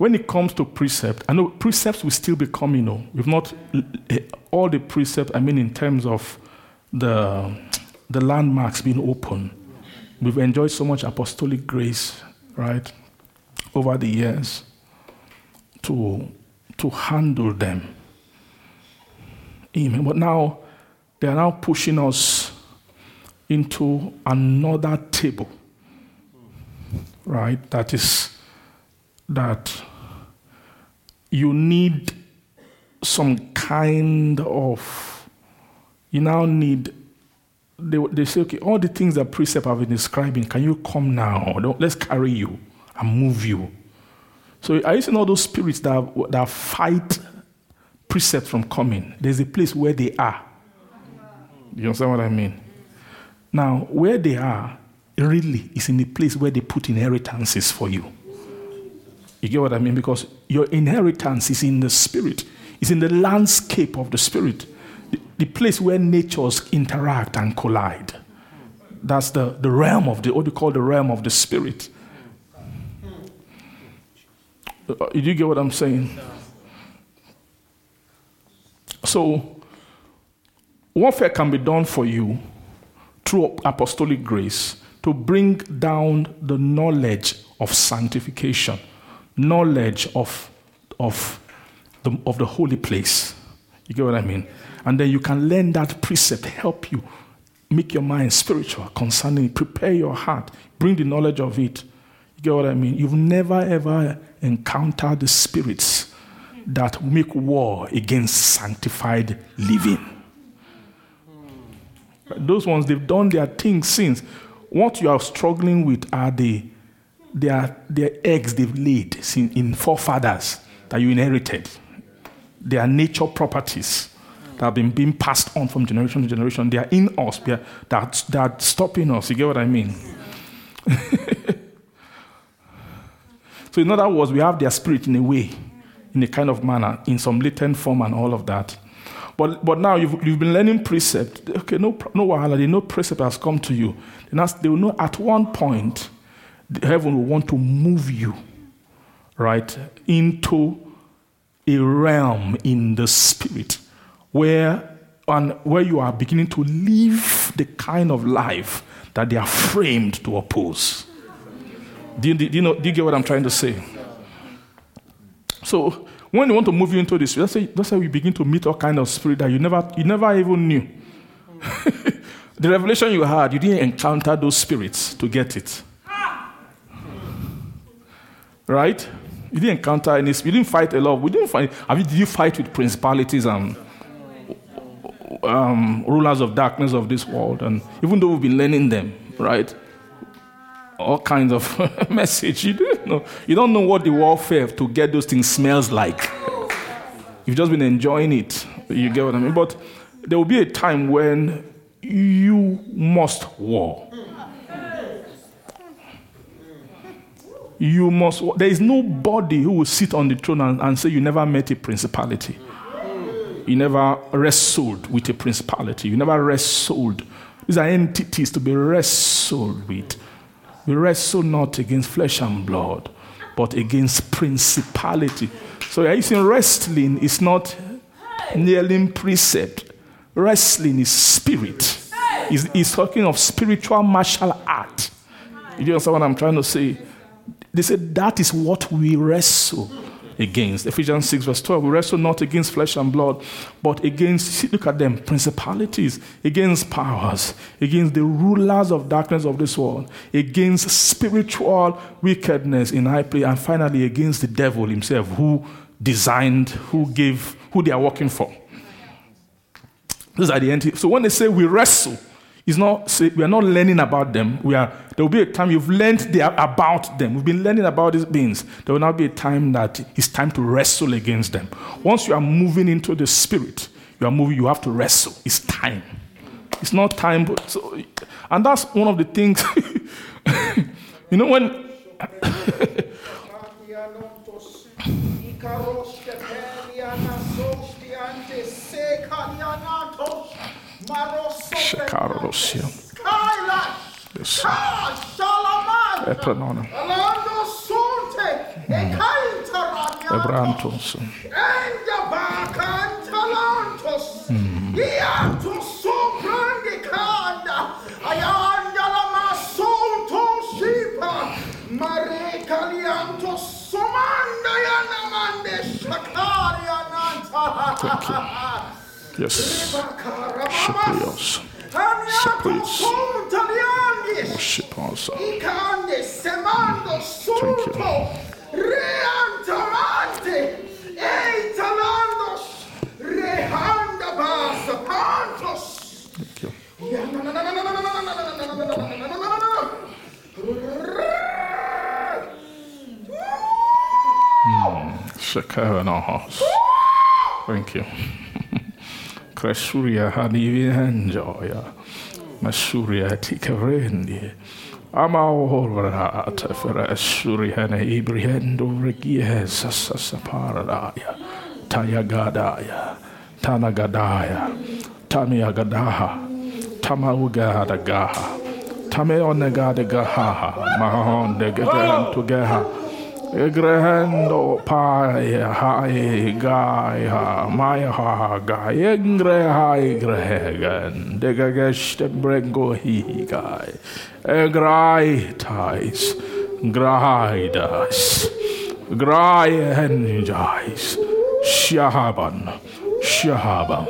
When it comes to precept, I know precepts will still be coming. You know, we've not eh, all the precepts. I mean, in terms of the the landmarks being open. We've enjoyed so much apostolic grace, right, over the years to to handle them. Amen. But now they are now pushing us into another table, right? That is that you need some kind of You now need, they, they say, okay, all the things that precept have been describing, can you come now? Let's carry you and move you. So are you seeing all those spirits that, that fight precept from coming? There's a place where they are. You understand what I mean? Now, where they are really is in the place where they put inheritances for you. You get what I mean? Because your inheritance is in the spirit, it's in the landscape of the spirit, the, the place where natures interact and collide. That's the, the realm of the, what you call the realm of the spirit. Uh, do you get what I'm saying? So, warfare can be done for you through apostolic grace to bring down the knowledge of sanctification, knowledge of, of, the, of the holy place. You get what I mean? And then you can learn that precept, help you make your mind spiritual concerning it, prepare your heart, bring the knowledge of it. You get what I mean? You've never ever encountered the spirits that make war against sanctified living. Those ones, they've done their thing since. What you are struggling with are the their, their eggs they've laid in forefathers that you inherited. They are nature properties that have been being passed on from generation to generation. They are in us. They are, that, they are stopping us. You get what I mean? [laughs] so, in other words, we have their spirit in a way, in a kind of manner, in some latent form and all of that. But, but now you've, you've been learning precept. Okay, no, no wahala, no precept has come to you. Then they will know at one point, heaven will want to move you, right, into a realm in the spirit where, and where you are beginning to live the kind of life that they are framed to oppose. Do you, do you, know, do you get what I'm trying to say? So, when they want to move you into this, that's how, that's how you begin to meet all kind of spirit that you never, you never even knew. [laughs] the revelation you had, you didn't encounter those spirits to get it. Right? You didn't encounter any. You didn't fight a lot. We didn't fight. I mean, did you fight with principalities and um, rulers of darkness of this world? And even though we've been learning them, right? all kinds of [laughs] message. You don't know. You don't know what the warfare to get those things smells like. You've just been enjoying it. You get what I mean? But there will be a time when you must war. You must. There is nobody who will sit on the throne and, and say you never met a principality. You never wrestled with a principality. You never wrestled. These are entities to be wrestled with. We wrestle not against flesh and blood, but against principality. So you're wrestling is not kneeling precept. Wrestling is spirit. He's, he's talking of spiritual martial art. You understand what I'm trying to say? They said that is what we wrestle against. Ephesians 6, verse 12. We wrestle not against flesh and blood, but against, look at them, principalities, against powers, against the rulers of darkness of this world, against spiritual wickedness in high place, and finally against the devil himself who designed, who gave, who they are working for. These are the entities. So when they say we wrestle, it's not say, we are not learning about them. We are there will be a time you've learned about them. We've been learning about these beings. There will now be a time that it's time to wrestle against them. Once you are moving into the spirit, you are moving. You have to wrestle. It's time. It's not time, but so, and that's one of the things. [laughs] you know when. [laughs] [laughs] Shekarosia. Yes. Epranona. Ebrantos. Mm. Mare Kalianto Somanda Yanamande Shakaria Nanta. Yes praise. Worship also. Thank you. Thank you. Hmm. Thank you. [laughs] masuria tika rendi. Amaora atafera suriana ibriendo regiesa sasaparadaya. Tayagadaya. Tanagadaya. Tamiagadaha. Tamaugada gaha. Tameonegada gaha. Mahon de gaha. Egrehendo pai hai gai ha mai ha gai. Engre hai grehen degageste brengo hi gai. Egrai tais graidas grai enjais shahaban shahabam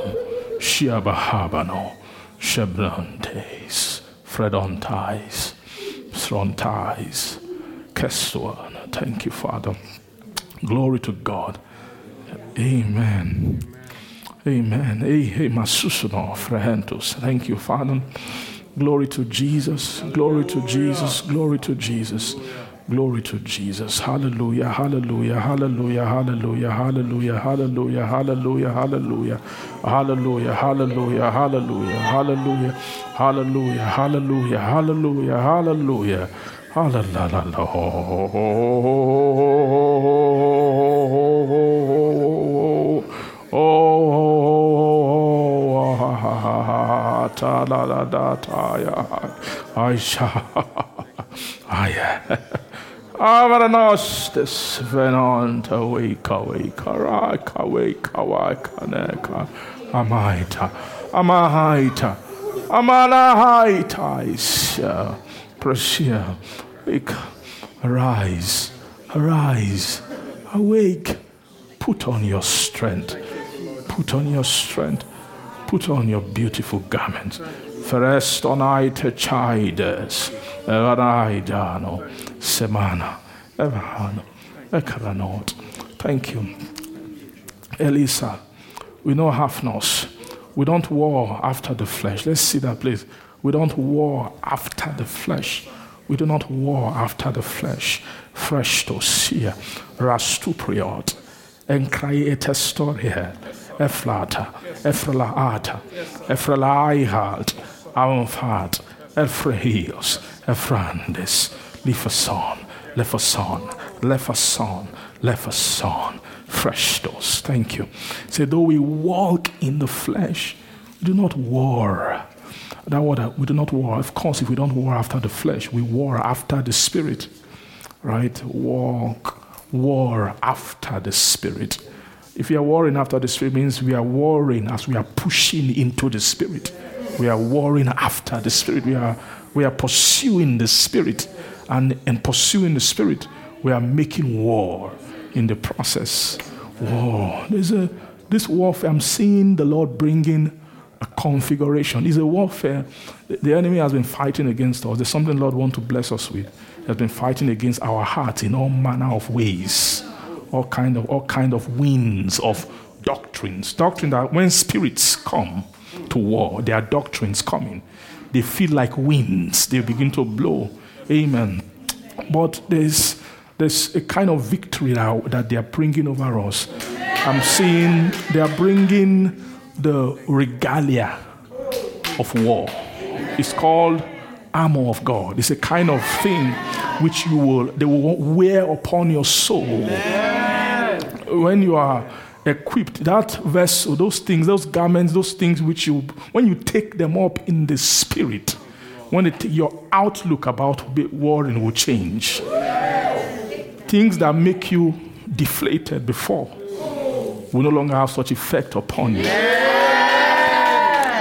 shabahabano shebrantes fredontais srontais kestuan. Thank you, Father. Glory to God. Amen. Amen. Thank you, Father. Glory to Jesus. Glory to Jesus. Glory to Jesus. Glory to Jesus. Hallelujah. Hallelujah. Hallelujah. Hallelujah. Hallelujah. Hallelujah. Hallelujah. Hallelujah. Hallelujah. Hallelujah. Hallelujah. Hallelujah. Hallelujah. Hallelujah. Hallelujah. Hallelujah. Ah, la, la, la, la. Oh, oh, oh, ah, ha, ha, ha, ta, la, la, da, ta, ya, aisha, aya. Avaranostis venanta wika wika raka wika wika neka amaita amaita amanahaita isha. Prashia, wake, arise, arise, awake, put on your strength, put on your strength, put on your beautiful garment. First on ite chides, eraidano, semana, evano, ekaranot. Thank you. Elisa, we know Hafnos. We don't war after the flesh. Let's see that, please. We don't war after the flesh. We do not war after the flesh. Fresh to see, rastupriot, encraiete storia, eflata, efrelaata, efrelaihalt, aumfat, efrehios, efrandis, lifason, lefason, lefason, lefason, fresh dose. Thank you. Say, though we walk in the flesh, we do not war that word, we do not war. Of course, if we don't war after the flesh, we war after the spirit. Right? Walk, war after the spirit. If we are warring after the spirit, means we are warring as we are pushing into the spirit. We are warring after the spirit. We are, we are pursuing the spirit. And in pursuing the spirit, we are making war in the process. War. There's a, this warfare, I'm seeing the Lord bringing a configuration. It's a warfare. The enemy has been fighting against us. There's something Lord wants to bless us with. He has been fighting against our hearts in all manner of ways, all kind of all kind of winds of doctrines. Doctrine that when spirits come to war, there are doctrines coming. They feel like winds. They begin to blow. Amen. But there's there's a kind of victory now that they are bringing over us. I'm seeing they are bringing the regalia of war. It's called armor of God. It's a kind of thing which you will they will wear upon your soul. When you are equipped, that vessel, those things, those garments, those things which you when you take them up in the spirit, when it, your outlook about warring will change. Things that make you deflated before will no longer have such effect upon you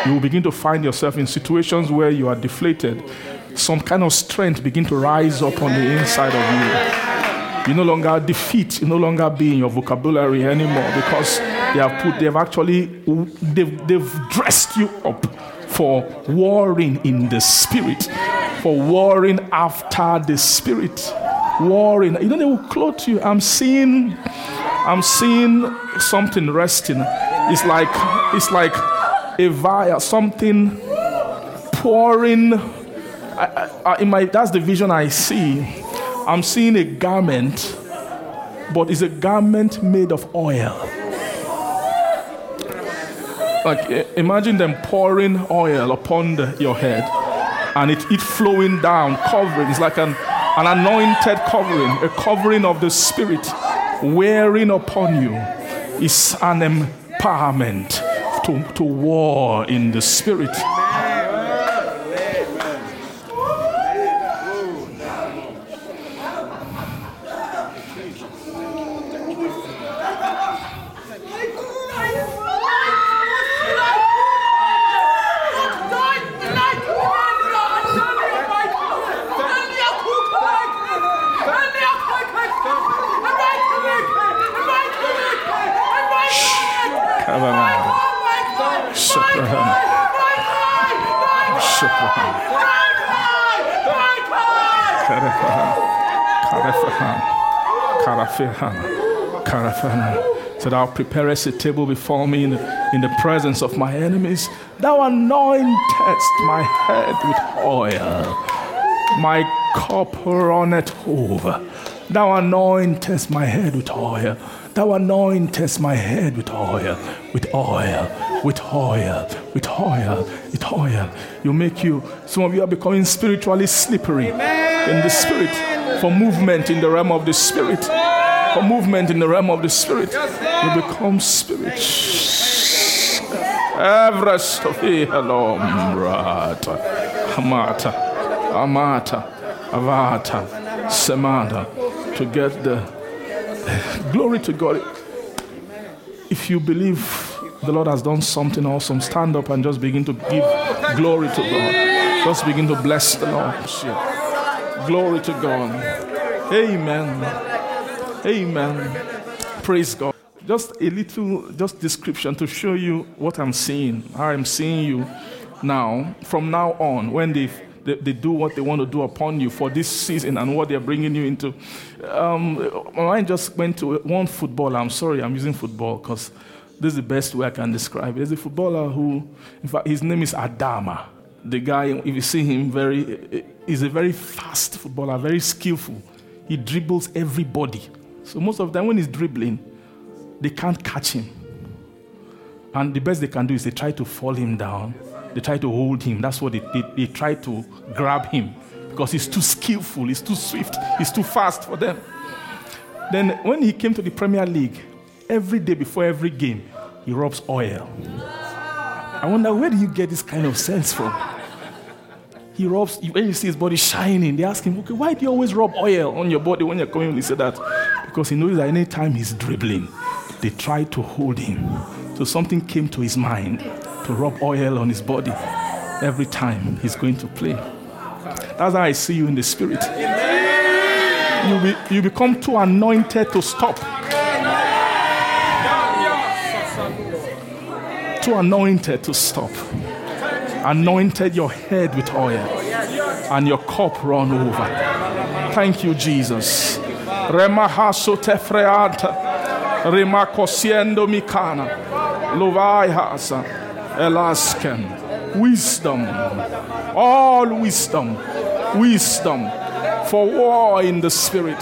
you will begin to find yourself in situations where you are deflated. Some kind of strength begin to rise up on the inside of you. You no longer defeat, you no longer be in your vocabulary anymore because they have put, they've actually, they've, they've dressed you up for warring in the spirit, for warring after the spirit, warring. You know, they will clothe you. I'm seeing, I'm seeing something resting. It's like, it's like a vial, something pouring. I, I, in my, that's the vision I see. I'm seeing a garment but it's a garment made of oil. Like imagine them pouring oil upon the, your head and it, it flowing down, covering. It's like an, an anointed covering, a covering of the Spirit wearing upon you. Is an empowerment to, to war in the Spirit. So thou preparest a table before me in the, in the presence of my enemies. Thou anointest my head with oil. My cup runneth over. Thou anointest my head with oil. Thou anointest my head with oil, with oil, with oil, with oil, with oil. You make you, some of you are becoming spiritually slippery Amen. in the spirit for movement in the realm of the spirit. For movement in the realm of the spirit. You become spirit. Everest of hello, Amata, Amata, Avata, Semada, to get the glory to God. If you believe the Lord has done something awesome, stand up and just begin to give glory to God. Just begin to bless the Lord. Glory to God. Amen. Amen. Praise God. Just a little just description to show you what I'm seeing, how I'm seeing you now, from now on, when they they, they, do what they want to do upon you for this season and what they're bringing you into. Um, my mind just went to one footballer. I'm sorry, I'm using football because this is the best way I can describe it. There's a footballer who, in fact, his name is Adama. The guy, if you see him, very, he's a very fast footballer, very skillful. He dribbles everybody. So most of the time when he's dribbling, they can't catch him. And the best they can do is they try to fall him down they try to hold him. That's what they, they, they try to grab him because he's too skillful, he's too swift, he's too fast for them. Then, when he came to the Premier League, every day before every game, he rubs oil. I wonder where do you get this kind of sense from? He rubs, when you see his body shining, they ask him, okay, why do you always rub oil on your body when you're coming? He said that because he knows that anytime he's dribbling, they tried to hold him. So something came to his mind to rub oil on his body every time he's going to play. That's how I see you in the spirit. You, be, you become too anointed to stop. Too anointed to stop. Anointed your head with oil, and your cup run over. Thank you, Jesus. Remakosiendo mikana, lovai hasa. Elaskan. Wisdom. All wisdom. Wisdom. For war in the spirit.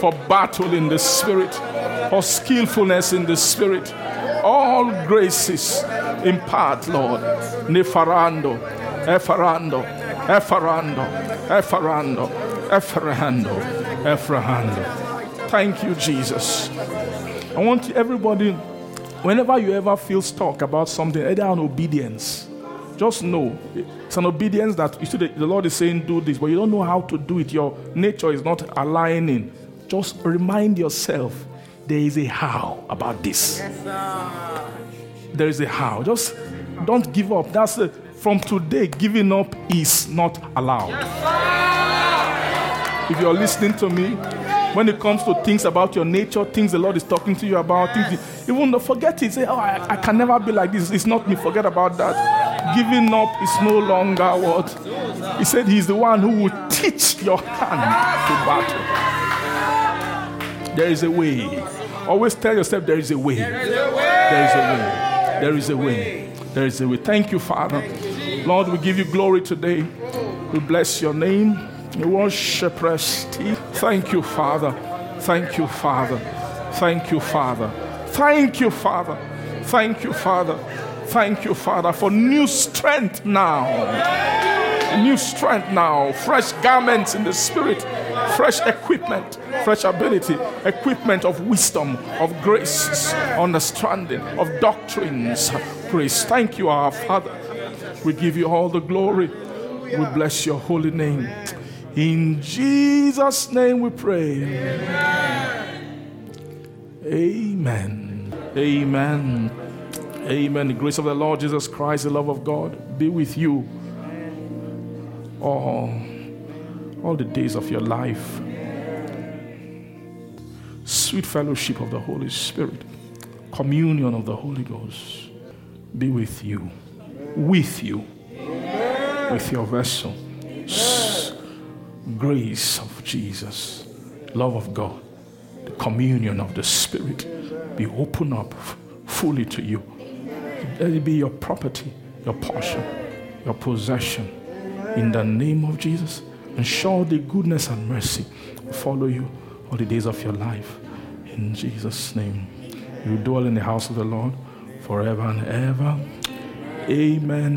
For battle in the spirit. For skillfulness in the spirit. All graces impart, Lord. Nefarando. Efarando. Efarando. Efarando. Efarando. Efarando. Thank you, Jesus. I want everybody Whenever you ever feel stuck about something, either an obedience, just know it's an obedience that you see the, the, Lord is saying, do this, but you don't know how to do it. Your nature is not aligning. Just remind yourself there is a how about this. There is a how. Just don't give up. That's a, from today, giving up is not allowed. If you're listening to me, when it comes to things about your nature, things the Lord is talking to you about, things you won't forget it. Say, oh, I, I can never be like this. It's not me. Forget about that. Giving up is no longer what He said. He's the one who will teach your hand to battle. There is a way. Always tell yourself there is a way. There is a way. There is a way. There is a way. Thank you, Father. Lord, we give you glory today. We bless your name. Worship, rest. Thank you, Father. Thank you, Father. Thank you, Father. Thank you, Father. Thank you, Father. Thank you, Father, for new strength now. New strength now. Fresh garments in the spirit. Fresh equipment. Fresh ability. Equipment of wisdom, of grace, understanding, of doctrines. Grace. Thank you, our Father. We give you all the glory. We bless your holy name. In Jesus' name we pray. Amen. Amen. Amen. The grace of the Lord Jesus Christ, the love of God, be with you all, all the days of your life. Sweet fellowship of the Holy Spirit, communion of the Holy Ghost, be with you, with you, with your vessel. Grace of Jesus, love of God, the communion of the Spirit be open up fully to you. Let it be your property, your portion, your possession. In the name of Jesus. And surely goodness and mercy follow you all the days of your life. In Jesus' name. You dwell in the house of the Lord forever and ever. Amen.